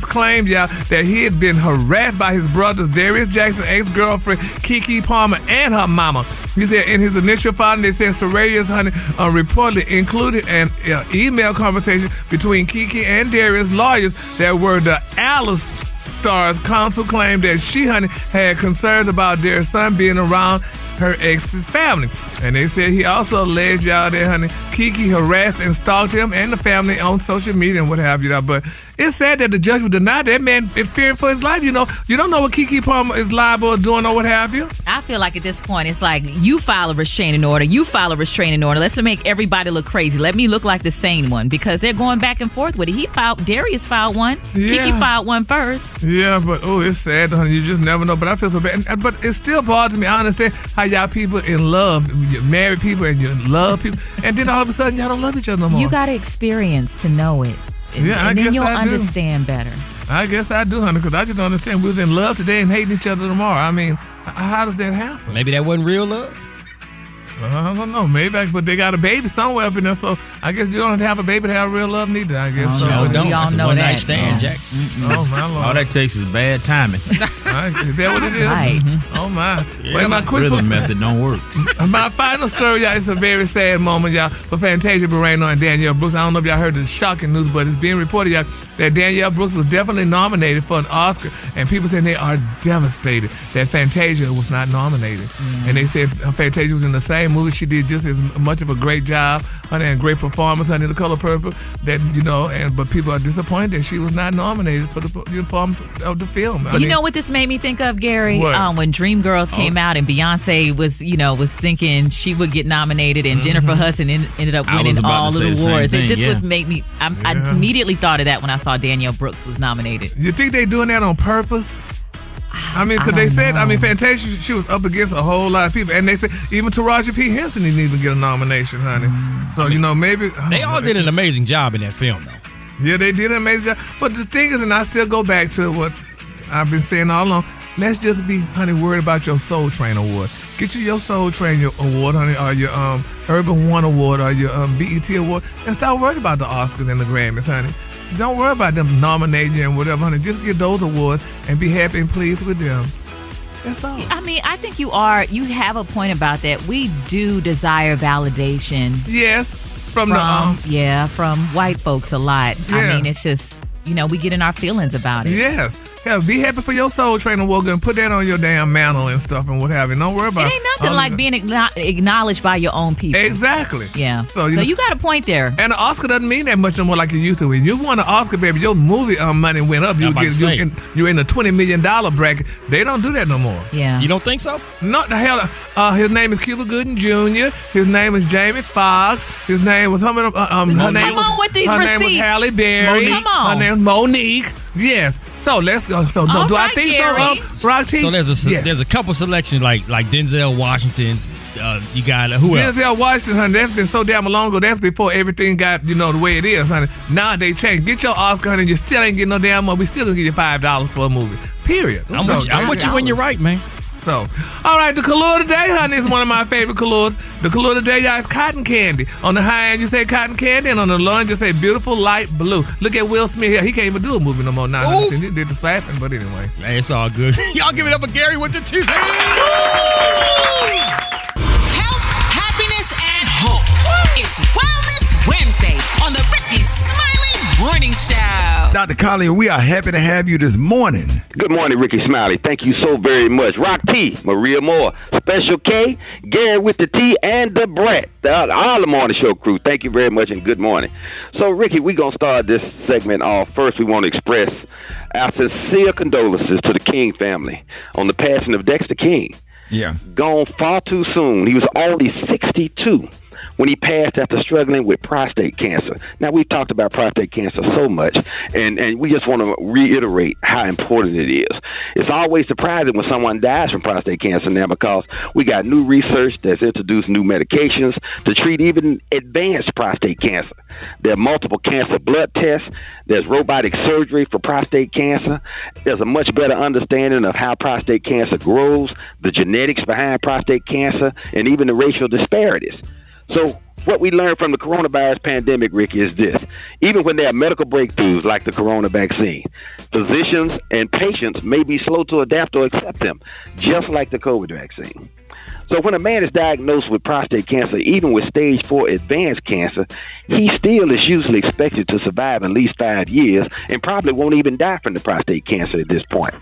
claimed, y'all, that he had been harassed by his brothers Darius Jackson, ex-girlfriend Keke Palmer, and her mama. He said in his initial filing, they said Sarunas, honey, uh, reportedly included an uh, email conversation between Keke and Darius lawyers that were the Alice Stars counsel claimed that she, honey, had concerns about their son being around her ex's family. And they said he also alleged y'all that, honey, Keke harassed and stalked him and the family on social media and what have you. But it's sad that the judge would deny that man is fearing for his life. You know, you don't know what Keke Palmer is liable of doing or what have you. I feel like at this point it's like you file a restraining order, you file a restraining order. Let's make everybody look crazy. Let me look like the sane one because they're going back and forth with it. He filed, Darius filed one. Keke filed one first. Yeah, but oh, it's sad, honey. You just never know. But I feel so bad. And- But it still bothers me. I understand how y'all people in love, you married people and you love people, and then all of a sudden y'all don't love each other no more. You got to experience to know it. And, Yeah, I and then guess you'll I do. understand better. I guess I do, honey, because I just don't understand. We was in love today and hating each other tomorrow. I mean, how does that happen? Maybe that wasn't real love. I don't know. Maybe, I- but they got a baby somewhere up in there, so I guess you don't have to have a baby to have real love neither. I guess. so. Sure don't. That's a one night stand, Jack. Oh my lord. All that takes is bad timing. Right, Is that what it is? Right. Oh my. Yeah, Wait, my quick rhythm method don't work. My final story, y'all, it's a very sad moment, y'all, for Fantasia Barrino and Danielle Brooks. I don't know if y'all heard the shocking news, but it's being reported, y'all, that Danielle Brooks was definitely nominated for an Oscar, and people saying they are devastated that Fantasia was not nominated. And they said uh, Fantasia was in the same movie. She did just as much of a great job, honey, and great performance under the color purple. That you know, and but people are disappointed that she was not nominated for the performance of the film. I you mean- know what this made me think of, Gary? What? Um, when Dreamgirls came Oh. out and Beyonce was, you know, was thinking she would get nominated, and Jennifer Hudson en- ended up winning all to of the the awards. thing, it just yeah. would make me. I, I immediately thought of that when I saw Danielle Brooks was nominated. You think they're doing that on purpose? I mean, because they said, I mean. Fantasia, she was up against a whole lot of people, and they said even Taraji P Henson didn't even get a nomination, honey. So you know, maybe They all did an amazing job in that film, though. Yeah, they did an amazing job. But the thing is, and I still go back to what I've been saying all along. Let's just be, honey, worried about your Soul Train award. Get you your Soul Train award, honey, or your um Urban One award, or your um, BET award, and stop worrying about the Oscars and the Grammys, honey. Don't worry about them nominating you and whatever, honey. Just get those awards and be happy and pleased with them. That's all. I mean, I think you are. You have a point about that. We do desire validation. Yes, from, the um, yeah, from white folks a lot. Yeah. I mean, it's just you know we get in our feelings about it. Yes. Hell, be happy for your Soul Train award and put that on your damn mantle and stuff and what have you. Don't worry about It ain't nothing like the- being acknowledged by your own people. Exactly. Yeah. So So you, you, got a point there. And the Oscar doesn't mean that much no more like it used to. When you won an Oscar, baby, your movie um, money went up. You get you say. in, you're in the twenty million dollar bracket. They don't do that no more. Yeah. You don't think so? No, the hell. Uh, his name is Cuba Gooding Jr. His name is Jamie Foxx. His name was some of. Um, her Come name on was, with these her name was receipts. Halle Berry. Monique. Come on. Her name was Monique. Yes. So let's go. So no, All do I think Gary. so? Um, Rock T? So there's a Yes. there's a couple selections like like Denzel Washington. Uh, you got who else? Denzel Washington, honey, that's been so damn long ago. That's before everything got, you know, the way it is, honey. Now they changed. Get your Oscar, honey. You still ain't getting no damn money. We still gonna give you five dollars for a movie. Period. I'm So, with you, I'm with you when you're right, man. So, all right, the color today, honey, is one of my favorite colors. The color today, y'all, is cotton candy. On the high end, you say cotton candy, and on the low end, you say beautiful light blue. Look at Will Smith here. He can't even do a movie no more now. honey, He did the slapping, but anyway. Man, it's all good. Y'all give it up for Gary with the Tuesday. Health, happiness, and hope. It's Wellness Wednesday on the Rickey Smiley Morning Show. Dr. Collier, we are happy to have you this morning. Good morning, Rickey Smiley. Thank you so very much. Rock T, Maria Moore, Special K, Gary with the T, and the Brett, the, all the morning show crew. Thank you very much and good morning. So, Rickey, we're going to start this segment off. First, we want to express our sincere condolences to the King family on the passing of Dexter King. Yeah. Gone far too soon. He was only 62 when he passed after struggling with prostate cancer. Now we've talked about prostate cancer so much, and and we just want to reiterate how important it is. It's always surprising when someone dies from prostate cancer now because we got new research that's introduced new medications to treat even advanced prostate cancer. There are multiple cancer blood tests. There's robotic surgery for prostate cancer. There's a much better understanding of how prostate cancer grows, the genetics behind prostate cancer, and even the racial disparities. So, what we learned from the coronavirus pandemic, Rick, is this. Even when there are medical breakthroughs like the corona vaccine, physicians and patients may be slow to adapt or accept them, just like the COVID vaccine. So when a man is diagnosed with prostate cancer, even with stage four advanced cancer, he still is usually expected to survive at least five years and probably won't even die from the prostate cancer at this point.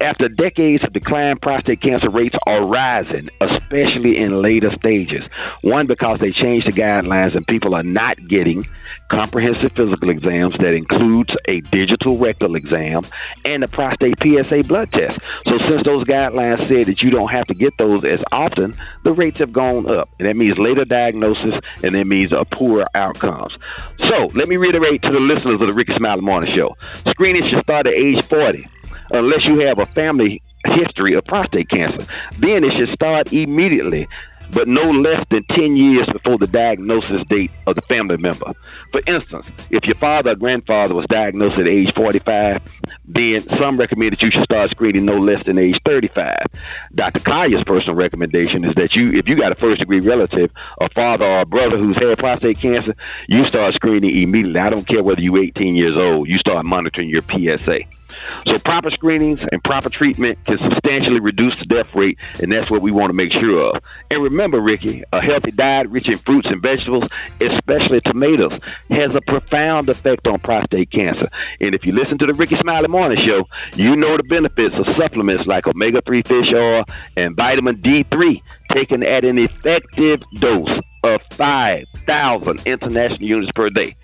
After decades of decline, prostate cancer rates are rising, especially in later stages. One, because they changed the guidelines and people are not getting comprehensive physical exams that includes a digital rectal exam and a prostate PSA blood test. So since those guidelines said that you don't have to get those as often, the rates have gone up. And that means later diagnosis and that means a poor outcomes. So let me reiterate to the listeners of the Rickey Smiley Morning Show. Screening should start at age 40 unless you have a family history of prostate cancer. Then it should start immediately, but no less than 10 years before the diagnosis date of the family member. For instance, if your father or grandfather was diagnosed at age 45, then some recommend that you should start screening no less than age 35. Dr. Kaya's personal recommendation is that you, if you got a first degree relative, a father or a brother who's had prostate cancer, you start screening immediately. I don't care whether you're 18 years old, you start monitoring your PSA. So proper screenings and proper treatment can substantially reduce the death rate, and that's what we want to make sure of. And remember, Rickey, a healthy diet rich in fruits and vegetables, especially tomatoes, has a profound effect on prostate cancer. And if you listen to the Rickey Smiley Morning Show, you know the benefits of supplements like omega-3 fish oil and vitamin D3 taken at an effective dose of 5,000 international units per day.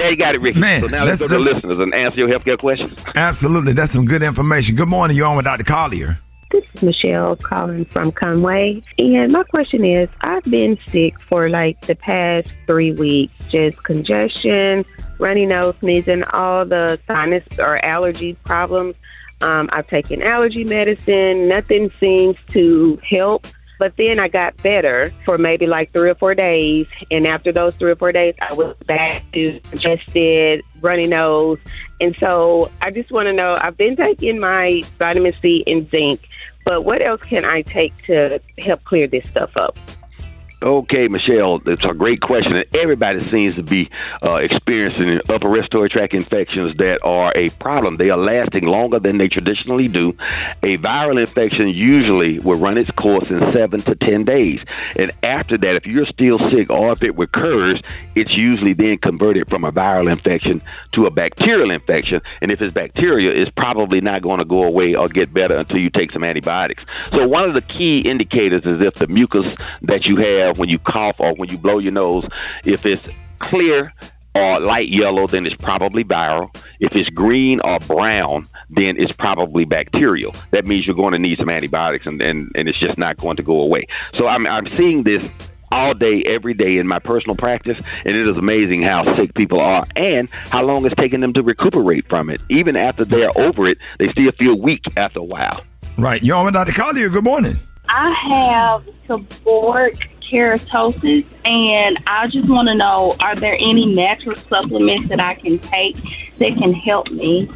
There you got it, Rickey. Man, so now let's that's- go to the listeners and answer your healthcare questions. Absolutely. That's some good information. Good morning. You're on with Dr. Collier. This is Michelle calling from Conway. And my question is I've been sick for like the past three weeks, just congestion, runny nose, sneezing, all the sinus or allergy problems. Um, I've taken allergy medicine, nothing seems to help. But then I got better for maybe like three or four days. And after those three or four days, I was back to congested, runny nose. And so I just want to know I've been taking my vitamin C and zinc, but what else can I take to help clear this stuff up? Okay, Michelle, it's a great question. And everybody seems to be uh, experiencing upper respiratory tract infections that are a problem. They are lasting longer than they traditionally do. A viral infection usually will run its course in seven to ten days. And after that, if you're still sick or if it recurs, it's usually then converted from a viral infection to a bacterial infection. And if it's bacteria, it's probably not going to go away or get better until you take some antibiotics. So one of the key indicators is if the mucus that you have when you cough or when you blow your nose, if it's clear or light yellow, then it's probably viral. If it's green or brown, then it's probably bacterial. That means you're going to need some antibiotics, and, and, and it's just not going to go away. So I'm, I'm seeing this all day, every day in my personal practice, and it is amazing how sick people are and how long it's taking them to recuperate from it. Even after they're over it, they still feel weak after a while. Right. You're on with Dr. Collier. Good morning. I have seborrheic keratosis, and I just want to know: Are there any natural supplements that I can take that can help me?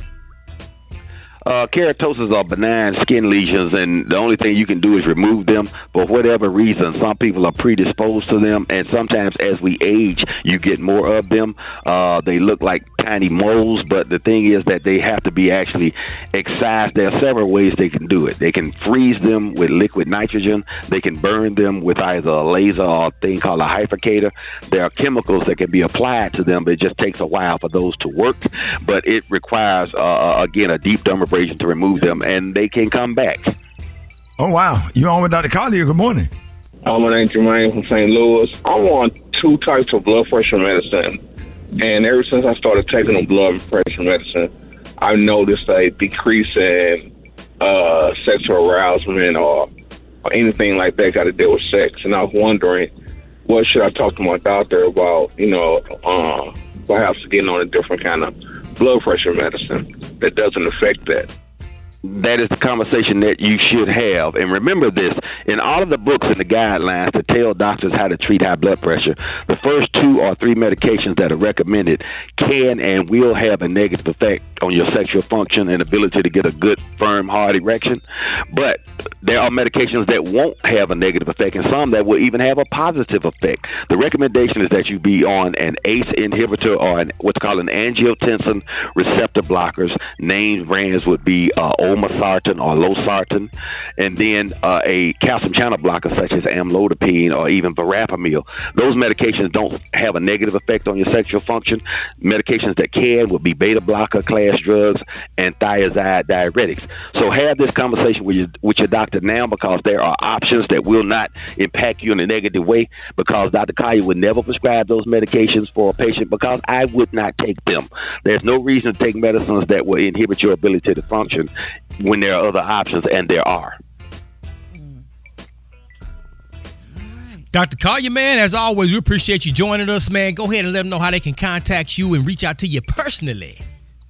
Uh, keratosis are benign skin lesions, and the only thing you can do is remove them. For whatever reason, some people are predisposed to them, and sometimes as we age, you get more of them. Uh, they look like tiny moles, but the thing is that they have to be actually excised. There are several ways they can do it. They can freeze them with liquid nitrogen. They can burn them with either a laser or a thing called a hyfrecator. There are chemicals that can be applied to them, but it just takes a while for those to work. But it requires, uh, again, a deep dermabrasion to remove them, and they can come back. Oh, wow. You're on with Dr. Collier. Good morning. Uh, my name's Jermaine from St. Louis. I'm on two types of blood pressure medicine. And ever since I started taking the blood pressure medicine, I've noticed a decrease in uh, sexual arousement or, or anything like that got to deal with sex. And I was wondering, what should I talk to my doctor about, you know, uh, perhaps getting on a different kind of blood pressure medicine that doesn't affect that? That is the conversation that you should have. And remember this in all of the books and the guidelines to tell doctors how to treat high blood pressure, the first two or three medications that are recommended can and will have a negative effect on your sexual function and ability to get a good, firm, hard erection. But there are medications that won't have a negative effect and some that will even have a positive effect. The recommendation is that you be on an ACE inhibitor or an, what's called an angiotensin receptor blockers. Named brands would be uh, olmesartan or losartan, and then uh, a calcium channel blocker such as amlodipine or even verapamil. Those medications don't have a negative effect on your sexual function. Medications that can would be beta blocker class drugs and thiazide diuretics. So have this conversation with your with your doctor now because there are options that will not impact you in a negative way. Because Dr. Collier would never prescribe those medications for a patient because I would not take them. There's no reason to take medicines that will inhibit your ability to function when there are other options, and there are. Dr. Collier, man, as always, we appreciate you joining us, man. Go ahead and let them know how they can contact you and reach out to you personally.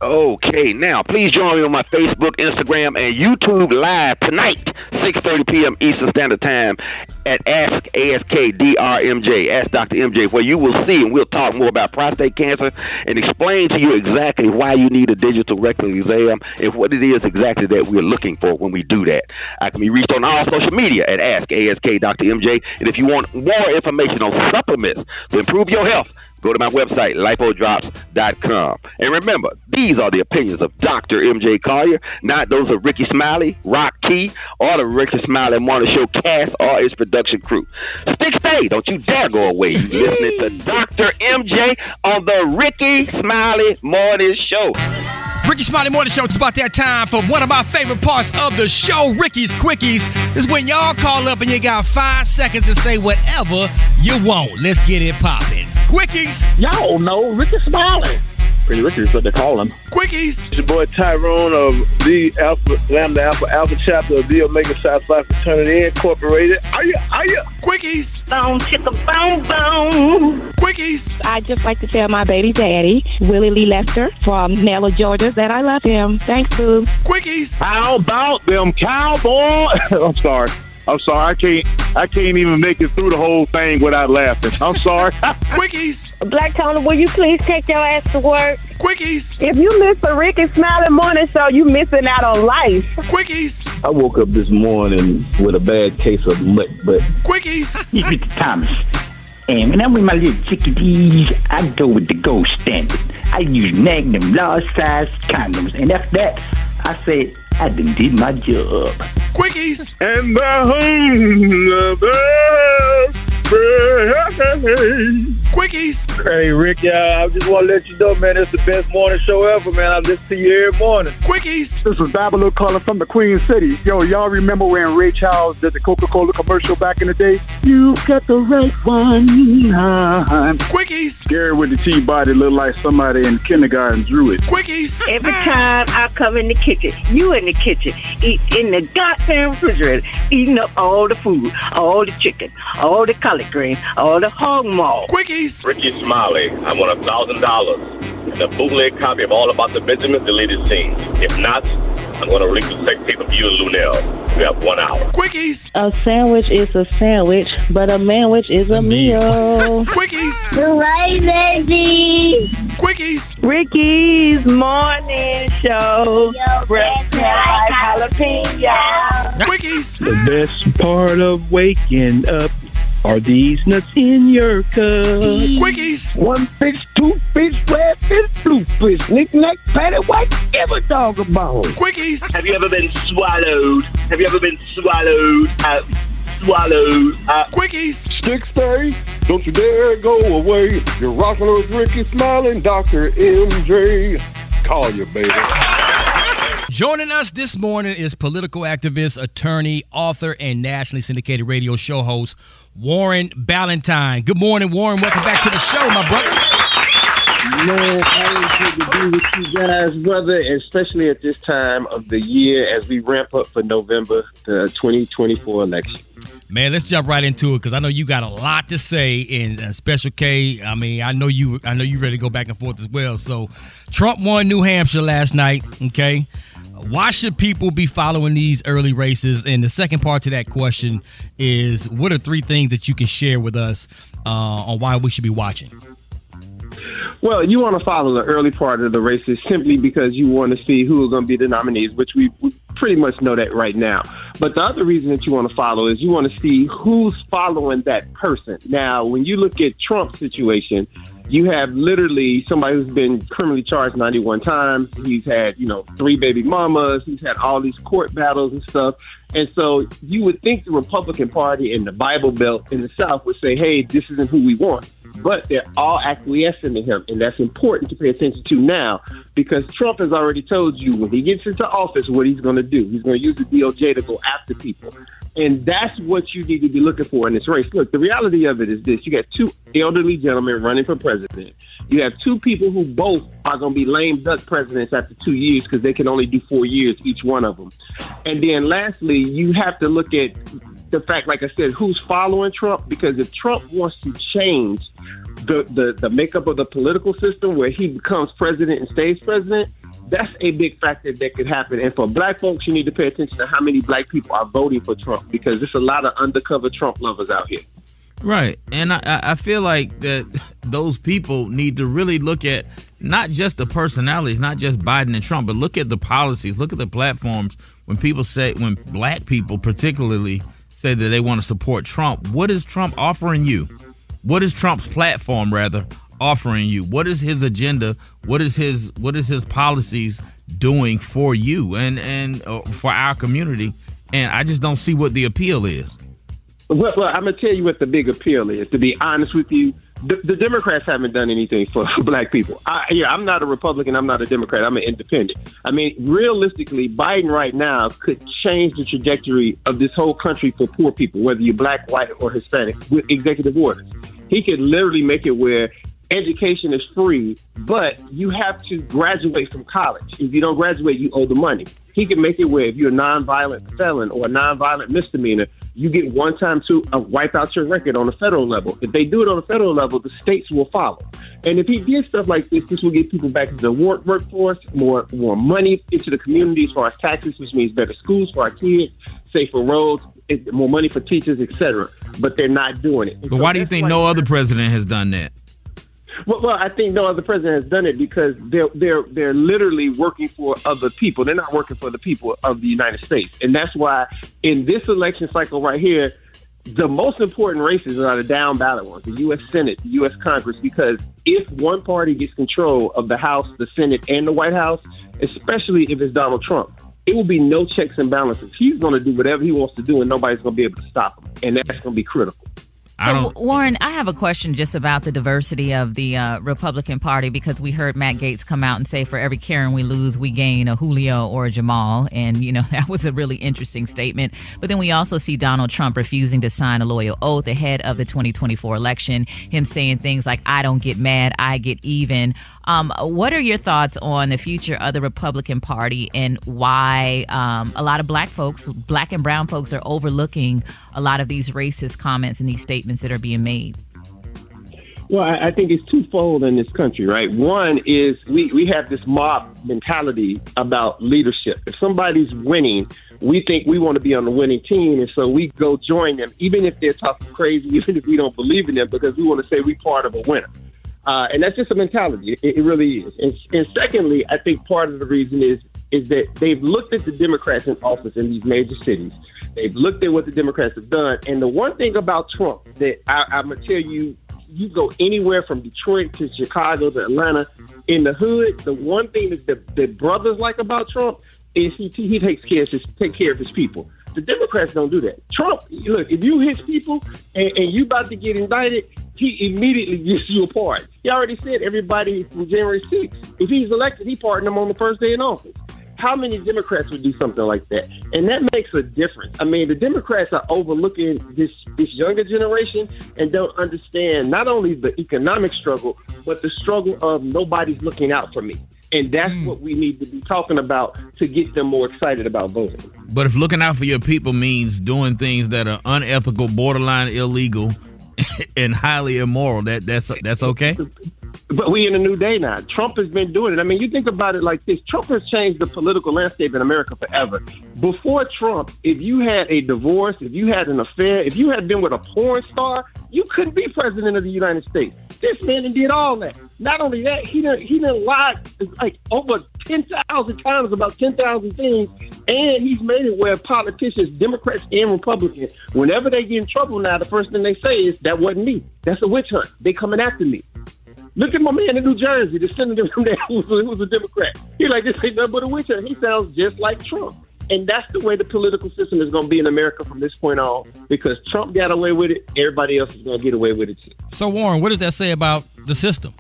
Okay, now please join me on my Facebook, Instagram, and YouTube live tonight, 6:30 p.m. Eastern Standard Time at Ask ASKDRMJ, Ask Dr. MJ, where you will see and we'll talk more about prostate cancer and explain to you exactly why you need a digital rectal exam and what it is exactly that we're looking for when we do that. I can be reached on all social media at Ask ASK Dr. MJ, and if you want more information on supplements to improve your health. Go to my website, lipodrops.com. And remember, these are the opinions of Dr. MJ Collier, not those of Rickey Smiley, Rock T, or the Rickey Smiley Morning Show cast or its production crew. Stick stay, don't you dare go away. You're listening to Dr. MJ on the Rickey Smiley Morning Show. Rickey Smiley Morning Show. It's about that time for one of my favorite parts of the show, Rickey's Quickies. This is when y'all call up and you got five seconds to say whatever you want. Let's get it popping. Quickies. Y'all know Rickey Smiley. Pretty Ricky is what they call him. Quickies. It's your boy Tyrone of the Alpha Lambda Alpha Alpha chapter of the Omega Psi Phi Fraternity Incorporated. Are you? Are you? Quickies. Boom, chicka, boom, boom. Quickies. I just like to tell my baby daddy, Willie Lee Lester from Nella, Georgia, that I love him. Thanks, boo. Quickies. How about them cowboys? I'm sorry. I'm sorry. I can't. I can't even make it through the whole thing without laughing. I'm sorry. Quickies. Black Tony, will you please take your ass to work? Quickies. If you miss the Rickey Smiley Morning Show, you missing out on life. Quickies. I woke up this morning with a bad case of mutt, but Quickies. It's Mr. Thomas. And when I'm with my little chickadees, I go with the gold standard. I use Magnum large size condoms. And after that, I say, I done did my job. Quickies. And the Quickies. Hey, Rick, uh, I just want to let you know, man, it's the best morning show ever, man. I listen to you every morning. Quickies. This is Babylon calling from the Queen City. Yo, y'all remember when Ray Charles did the Coca-Cola commercial back in the day? You've got the right one. Huh? Quickies. Gary with the T-body looked like somebody in kindergarten drew it. Quickies. Every time I come in the kitchen, you in the kitchen, eat in the goddamn refrigerator, eating up all the food, all the chicken, all the collard greens, all the hog maw. Quickies. Rickey Smiley, I want a thousand dollars and a bootleg copy of All About the Benjamins deleted scenes. If not, I'm going to release the sex tape of you and Luenell. We have one hour. Quickies. A sandwich is a sandwich, but a manwich is a meal. Quickies. The right lady. Quickies. Rickey's morning show. Breath like jalapeno. Quickies. The best part of waking up are these nuts in your cup. Quickies. One fish, two fish, red fish, blue fish, knick-knack, patty white, give a dog a bone. Quickies. Have you ever been swallowed? Have you ever been swallowed? Uh, swallowed? Uh, Quickies. Stick stay, don't you dare go away. You're rocking with Rickey Smiley, Dr. MJ. Call you, baby. Joining us this morning is political activist, attorney, author, and nationally syndicated radio show host Warren Ballentine. Good morning, Warren. Welcome back to the show, my brother. Man, always good to be with you guys, brother, especially at this time of the year as we ramp up for November, the 2024 election. Man, let's jump right into it because I know you got a lot to say. In uh, Special K, I mean, I know you, I know you ready to go back and forth as well. So, Trump won New Hampshire last night. Okay, why should people be following these early races? And the second part to that question is, what are three things that you can share with us uh, on why we should be watching? Well, you want to follow the early part of the races simply because you want to see who are going to be the nominees, which we, we pretty much know that right now. But the other reason that you want to follow is you want to see who's following that person. Now, when you look at Trump's situation, You have literally somebody who's been criminally charged 91 times. He's had, you know, three baby mamas. He's had all these court battles and stuff. And so you would think the Republican Party and the Bible Belt in the South would say, hey, this isn't who we want. But they're all acquiescing to him. And that's important to pay attention to now because Trump has already told you when he gets into office what he's going to do. He's going to use the DOJ to go after people. And that's what you need to be looking for in this race. Look, the reality of it is this you got two elderly gentlemen running for president. You have two people who both are going to be lame duck presidents after two years because they can only do four years, each one of them. And then lastly, you have to look at the fact, like I said, who's following Trump because if Trump wants to change the, the, the makeup of the political system where he becomes president and stays president, that's a big factor that could happen. And for black folks, you need to pay attention to how many black people are voting for Trump because there's a lot of undercover Trump lovers out here. Right. And I, I feel like that those people need to really look at not just the personalities, not just Biden and Trump, but look at the policies, look at the platforms. When people say, when black people particularly say that they want to support Trump, what is Trump offering you? What is Trump's platform, rather, offering you? What is his agenda? What is his what is his policies doing for you and and uh, for our community? And I just don't see what the appeal is. Well, well, I'm gonna tell you what the big appeal is. To be honest with you, the, Democrats haven't done anything for black people. I, yeah, I'm not a Republican. I'm not a Democrat. I'm an independent. I mean, realistically, Biden right now could change the trajectory of this whole country for poor people, whether you're black, white, or Hispanic, with executive orders. He could literally make it where education is free, but you have to graduate from college. If you don't graduate, you owe the money. He can make it where if you're a nonviolent felon or a nonviolent misdemeanor, you get one time to uh, wipe out your record on a federal level. If they do it on a federal level, the states will follow. And if he did stuff like this, this will get people back into the work workforce, more more money into the community as far as taxes, which means better schools for our kids, safer roads, more money for teachers, etc. But they're not doing it. And But so why do you think why- no other president has done that? Well, well, I think no other president has done it because they're they're they're literally working for other people. They're not working for the people of the United States, and that's why in this election cycle right here, the most important races are the down ballot ones: the U.S. Senate, the U.S. Congress. Because if one party gets control of the House, the Senate, and the White House, especially if it's Donald Trump. It will be no checks and balances. He's going to do whatever he wants to do, and nobody's going to be able to stop him. And that's going to be critical. So, Warren, I have a question just about the diversity of the uh, Republican Party because we heard Matt Gaetz come out and say for every Karen we lose, we gain a Julio or a Jamal. And, you know, that was a really interesting statement. But then we also see Donald Trump refusing to sign a loyal oath ahead of the 2024 election, him saying things like, I don't get mad, I get even. Um, what are your thoughts on the future of the Republican Party and why um, a lot of black folks, black and brown folks, are overlooking a lot of these racist comments and these statements that are being made? Well, I, I think it's twofold in this country, right? One is we, we have this mob mentality about leadership. If somebody's winning, we think we want to be on the winning team, and so we go join them, even if they're talking crazy, even if we don't believe in them, because we want to say we're part of a winner. Uh, and that's just a mentality. It, it really is. And, and secondly, I think part of the reason is is that they've looked at the Democrats in office in these major cities. They've looked at what the Democrats have done. And the one thing about Trump that I, I'm gonna tell you, you go anywhere from Detroit to Chicago to Atlanta, in the hood, the one thing that the, brothers like about Trump is he he takes care of his take care of his people. The Democrats don't do that. Trump, look, if you hit people and, and you about to get indicted, he immediately gives you a pardon. He already said everybody from January 6th, if he's elected, he pardoned them on the first day in office. How many Democrats would do something like that? And that makes a difference. I mean, the Democrats are overlooking this this younger generation and don't understand not only the economic struggle, but the struggle of nobody's looking out for me. And that's hmm. what we need to be talking about to get them more excited about voting. But if looking out for your people means doing things that are unethical, borderline illegal, and highly immoral, that that's that's okay. But we in a new day now. Trump has been doing it. I mean, you think about it like this. Trump has changed the political landscape in America forever. Before Trump, if you had a divorce, if you had an affair, if you had been with a porn star, you couldn't be president of the United States. This man did all that. Not only that, he done, he done lied like over 10,000 times about 10,000 things. And he's made it where politicians, Democrats and Republicans, whenever they get in trouble now, the first thing they say is, that wasn't me. That's a witch hunt. They coming after me. Look at my man in New Jersey, the senator from there who was, who was a Democrat. He like this ain't nothing but a witch hunt. He sounds just like Trump. And that's the way the political system is going to be in America from this point on. Because Trump got away with it, everybody else is going to get away with it too. So Warren, what does that say about the system?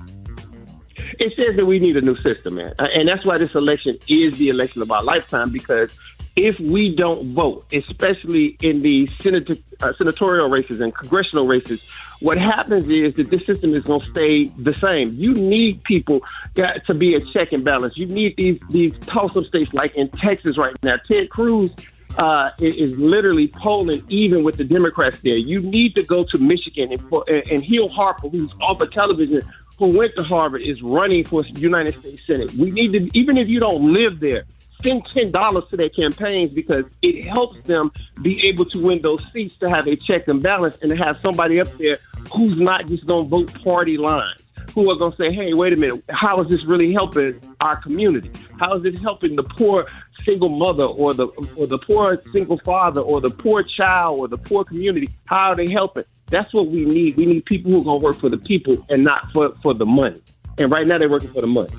It says that we need a new system, man. Uh, And that's why this election is the election of our lifetime because if we don't vote, especially in the senator, uh, senatorial races and congressional races, what happens is that this system is going to stay the same. You need people got to be a check and balance. You need these these toss-up states like in Texas right now. Ted Cruz uh, is, literally polling even with the Democrats there. You need to go to Michigan and, and, Hill Harper, who's off of television, who went to Harvard, is running for United States Senate. We need to, even if you don't live there, send ten dollars to their campaigns because it helps them be able to win those seats to have a check and balance and to have somebody up there who's not just to vote party lines. Who are going to say, "Hey, wait a minute, how is this really helping our community? How is it helping the poor single mother or the or the poor single father or the poor child or the poor community? How are they helping?" That's what we need. We need people who are going to work for the people and not for for the money. And right now, they're working for the money.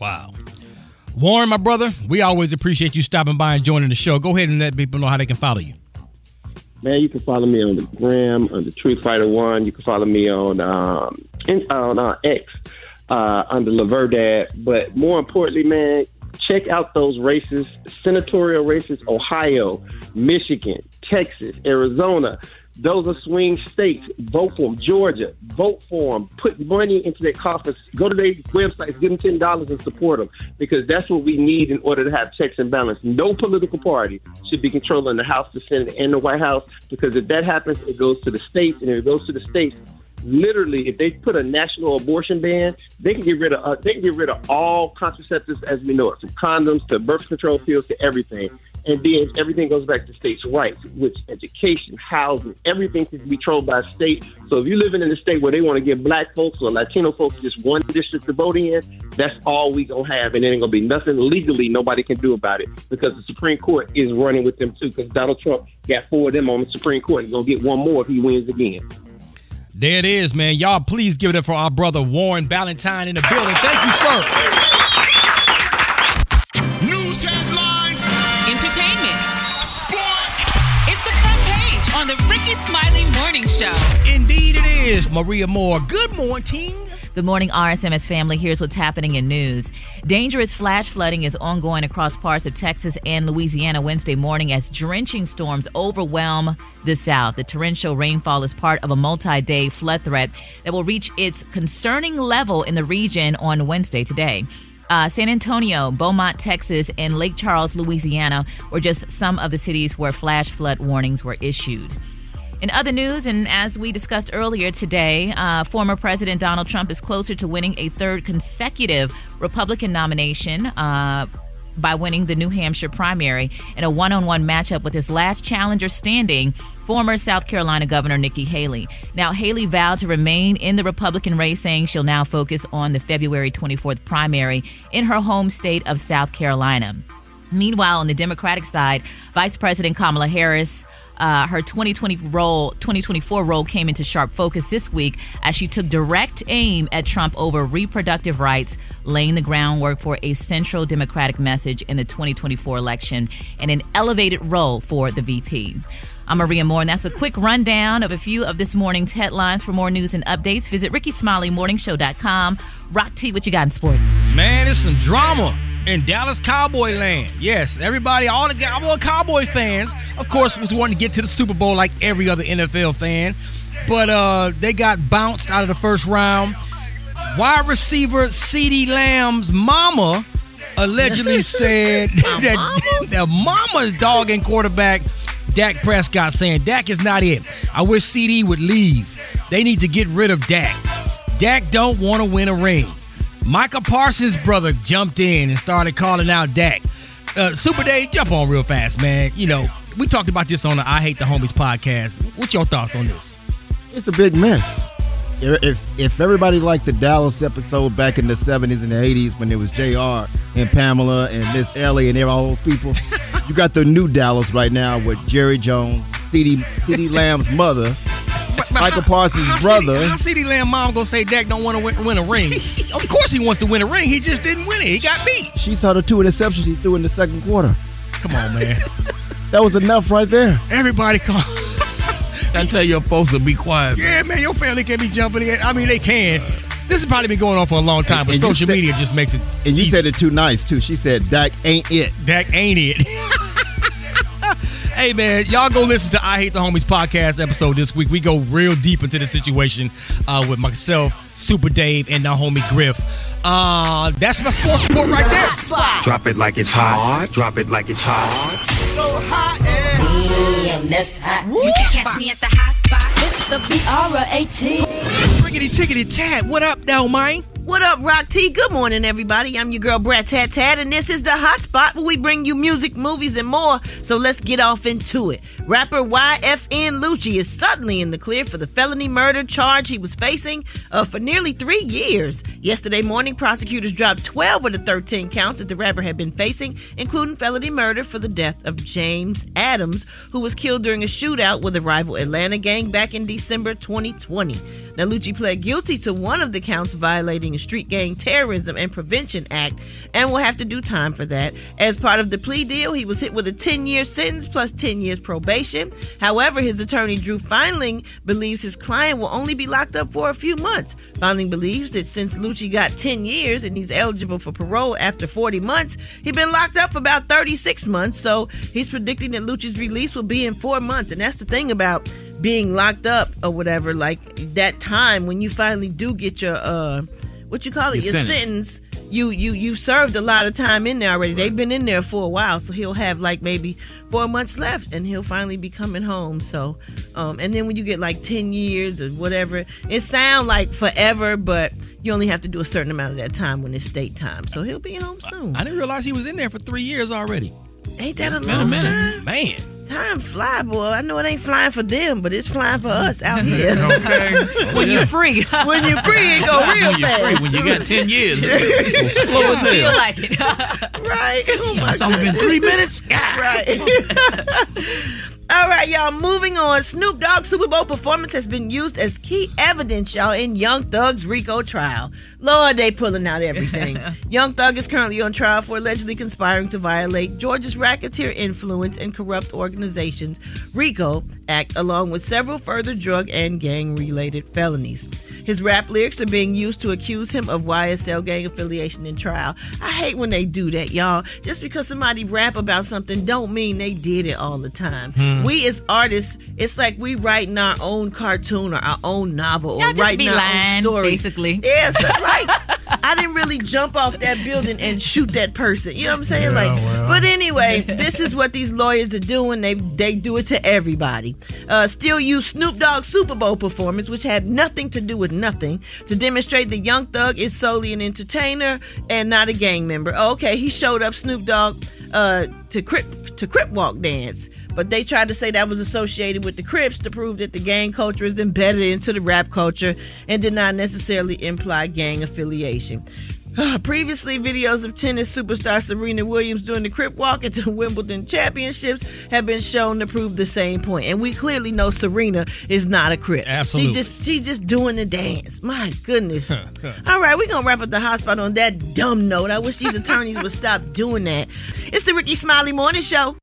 Wow. Warren, my brother, we always appreciate you stopping by and joining the show. Go ahead and let people know how they can follow you. Man, you can follow me on the gram under Truth Fighter One. You can follow me on um, on uh, X uh, under Laverdad. But more importantly, man, check out those races: senatorial races, Ohio, Michigan, Texas, Arizona. Those are swing states. Vote for them. Georgia, vote for them. Put money into their coffers. Go to their websites, give them ten dollars and support them because that's what we need in order to have checks and balance. No political party should be controlling the House, the Senate, and the White House because if that happens, it goes to the states, and if it goes to the states, literally, if they put a national abortion ban, they can get rid of uh, they can get rid of all contraceptives as we know it, from condoms to birth control pills to everything. And then everything goes back to states' rights, which education, housing, everything be controlled by state. So if you're living in a state where they want to give black folks or Latino folks just one district to vote in, that's all we gonna have, and there ain't gonna be nothing legally nobody can do about it because the Supreme Court is running with them too. Because Donald Trump got four of them on the Supreme Court, and gonna get one more if he wins again. There it is, man. Y'all, please give it up for our brother Warren Ballentine in the building. Thank you, sir. Is. Maria Moore, good morning. Good morning, RSMS family. Here's what's happening in news. Dangerous flash flooding is ongoing across parts of Texas and Louisiana Wednesday morning as drenching storms overwhelm the South. The torrential rainfall is part of a multi day flood threat that will reach its concerning level in the region on Wednesday today. Uh, San Antonio, Beaumont, Texas, and Lake Charles, Louisiana were just some of the cities where flash flood warnings were issued. In other news, and as we discussed earlier today, uh, former President Donald Trump is closer to winning a third consecutive Republican nomination. Uh, by winning the New Hampshire primary in a one on one matchup with his last challenger standing, former South Carolina Governor Nikki Haley. Now, Haley vowed to remain in the Republican race, saying she'll now focus on the February 24th primary in her home state of South Carolina. Meanwhile, on the Democratic side, Vice President Kamala Harris. Uh, her 2020 role, 2024 role came into sharp focus this week as she took direct aim at Trump over reproductive rights, laying the groundwork for a central Democratic message in the 2024 election and an elevated role for the VP. I'm Maria Moore, and that's a quick rundown of a few of this morning's headlines. For more news and updates, visit RickeySmileyMorningShow.com. Rock T, what you got in sports? Man, it's some drama in Dallas Cowboy land. Yes, everybody, all the all the Cowboy fans, of course, was wanting to get to the Super Bowl like every other NFL fan, but uh, they got bounced out of the first round. Wide receiver CeeDee Lamb's mama allegedly said that the mama's dogging quarterback Dak Prescott saying Dak is not it. I wish CeeDee would leave. They need to get rid of Dak. Dak don't want to win a ring. Michael Parsons' brother jumped in and started calling out Dak. Uh, Super Dave, jump on real fast, man. You know, we talked about this on the I Hate the Homies podcast. What's your thoughts on this? It's a big mess. If, if everybody liked the Dallas episode back in the 70s and the 80s when it was JR and Pamela and Miss Ellie and all those people, you got the new Dallas right now with Jerry Jones, CeeDee CeeDee Lamb's mother. But, Michael how- Parsons' how brother. CeeDee, how CeeDee Lamb mom gonna say Dak don't want to win, win a ring? of course he wants to win a ring. He just didn't win it. He got beat. She saw the two interceptions he threw in the second quarter. Come on, man. That was enough right there. Everybody call. I tell your folks to be quiet. Yeah, man, your family can't be jumping in. I mean, they can. This has probably been going on for a long time, but And social said- media just makes it. And you said it too nice too. She said Dak ain't it. Dak ain't it. Hey man, y'all go listen to I Hate the Homies podcast episode this week. We go real deep into the situation uh, with myself, Super Dave, and the homie Griff. Uh, that's my sports report right there. Drop it like it's hot. Drop it like it's hot. So hot and that's hot. You can catch me at the hot spot. It's the B-R-A-T. Riggedy tickety tat. What up, though, man? What up, Rock T? Good morning, everybody. I'm your girl, Brat Tat Tat, and this is the Hot Spot where we bring you music, movies, and more. So let's get off into it. Rapper YFN Lucci is suddenly in the clear for the felony murder charge he was facing uh, for nearly three years. Yesterday morning, prosecutors dropped 12 of the 13 counts that the rapper had been facing, including felony murder for the death of James Adams, who was killed during a shootout with a rival Atlanta gang back in December 2020. Now, Lucci pled guilty to one of the counts violating a Street Gang Terrorism and Prevention Act and will have to do time for that. As part of the plea deal, he was hit with a 10 year sentence plus 10 years probation. However, his attorney, Drew Findling, believes his client will only be locked up for a few months. Findling believes that since Lucci got 10 years and he's eligible for parole after 40 months, he's been locked up for about 36 months. So he's predicting that Lucci's release will be in four months. And that's the thing about being locked up or whatever, like that time when you finally do get your uh what you call it, Your your, sentence. sentence. You you you served a lot of time in there already. They've been in there for a while, so he'll have like maybe four months left, and he'll finally be coming home. So, um, and then when you get like ten years or whatever, it sound like forever, but you only have to do a certain amount of that time when it's state time. So he'll be home soon. I didn't realize he was in there for three years already. Ain't that a long time? Man. Time fly, boy. I know it ain't flying for them, but it's flying for us out here. Okay. When you're free. when you're free, it go real when you're fast. free, when you got 10 years, it's slow as hell. Feel like it. right? Oh my It's only been three minutes. right. All right, y'all. Moving on. Snoop Dogg's Super Bowl performance has been used as key evidence, y'all, in Young Thug's RICO trial. Lord, they pulling out everything. Young Thug is currently on trial for allegedly conspiring to violate Georgia's Racketeer Influence and Corrupt Organizations RICO Act, along with several further drug and gang-related felonies. His rap lyrics are being used to accuse him of YSL gang affiliation in trial. I hate when they do that, y'all. Just because somebody rap about something don't mean they did it all the time. Hmm. We as artists, it's like we writing our own cartoon or our own novel or Y'all just writing our lying, own story. basically. Yeah, so like I didn't really jump off that building and shoot that person. You know what I'm saying? Yeah, like, well. but anyway, this is what these lawyers are doing. They they do it to everybody. Uh, Steel use Snoop Dogg's Super Bowl performance, which had nothing to do with nothing, to demonstrate that Young Thug is solely an entertainer and not a gang member. Oh, okay, he showed up Snoop Dogg uh, to Crip to Crip Walk dance. But they tried to say that was associated with the Crips to prove that the gang culture is embedded into the rap culture and did not necessarily imply gang affiliation. Previously, videos of tennis superstar Serena Williams doing the Crip Walk at the Wimbledon Championships have been shown to prove the same point. And we clearly know Serena is not a Crip. Absolutely. She just she just doing the dance. My goodness. All right, we're gonna wrap up the hotspot on that dumb note. I wish these attorneys would stop doing that. It's the Rickey Smiley Morning Show.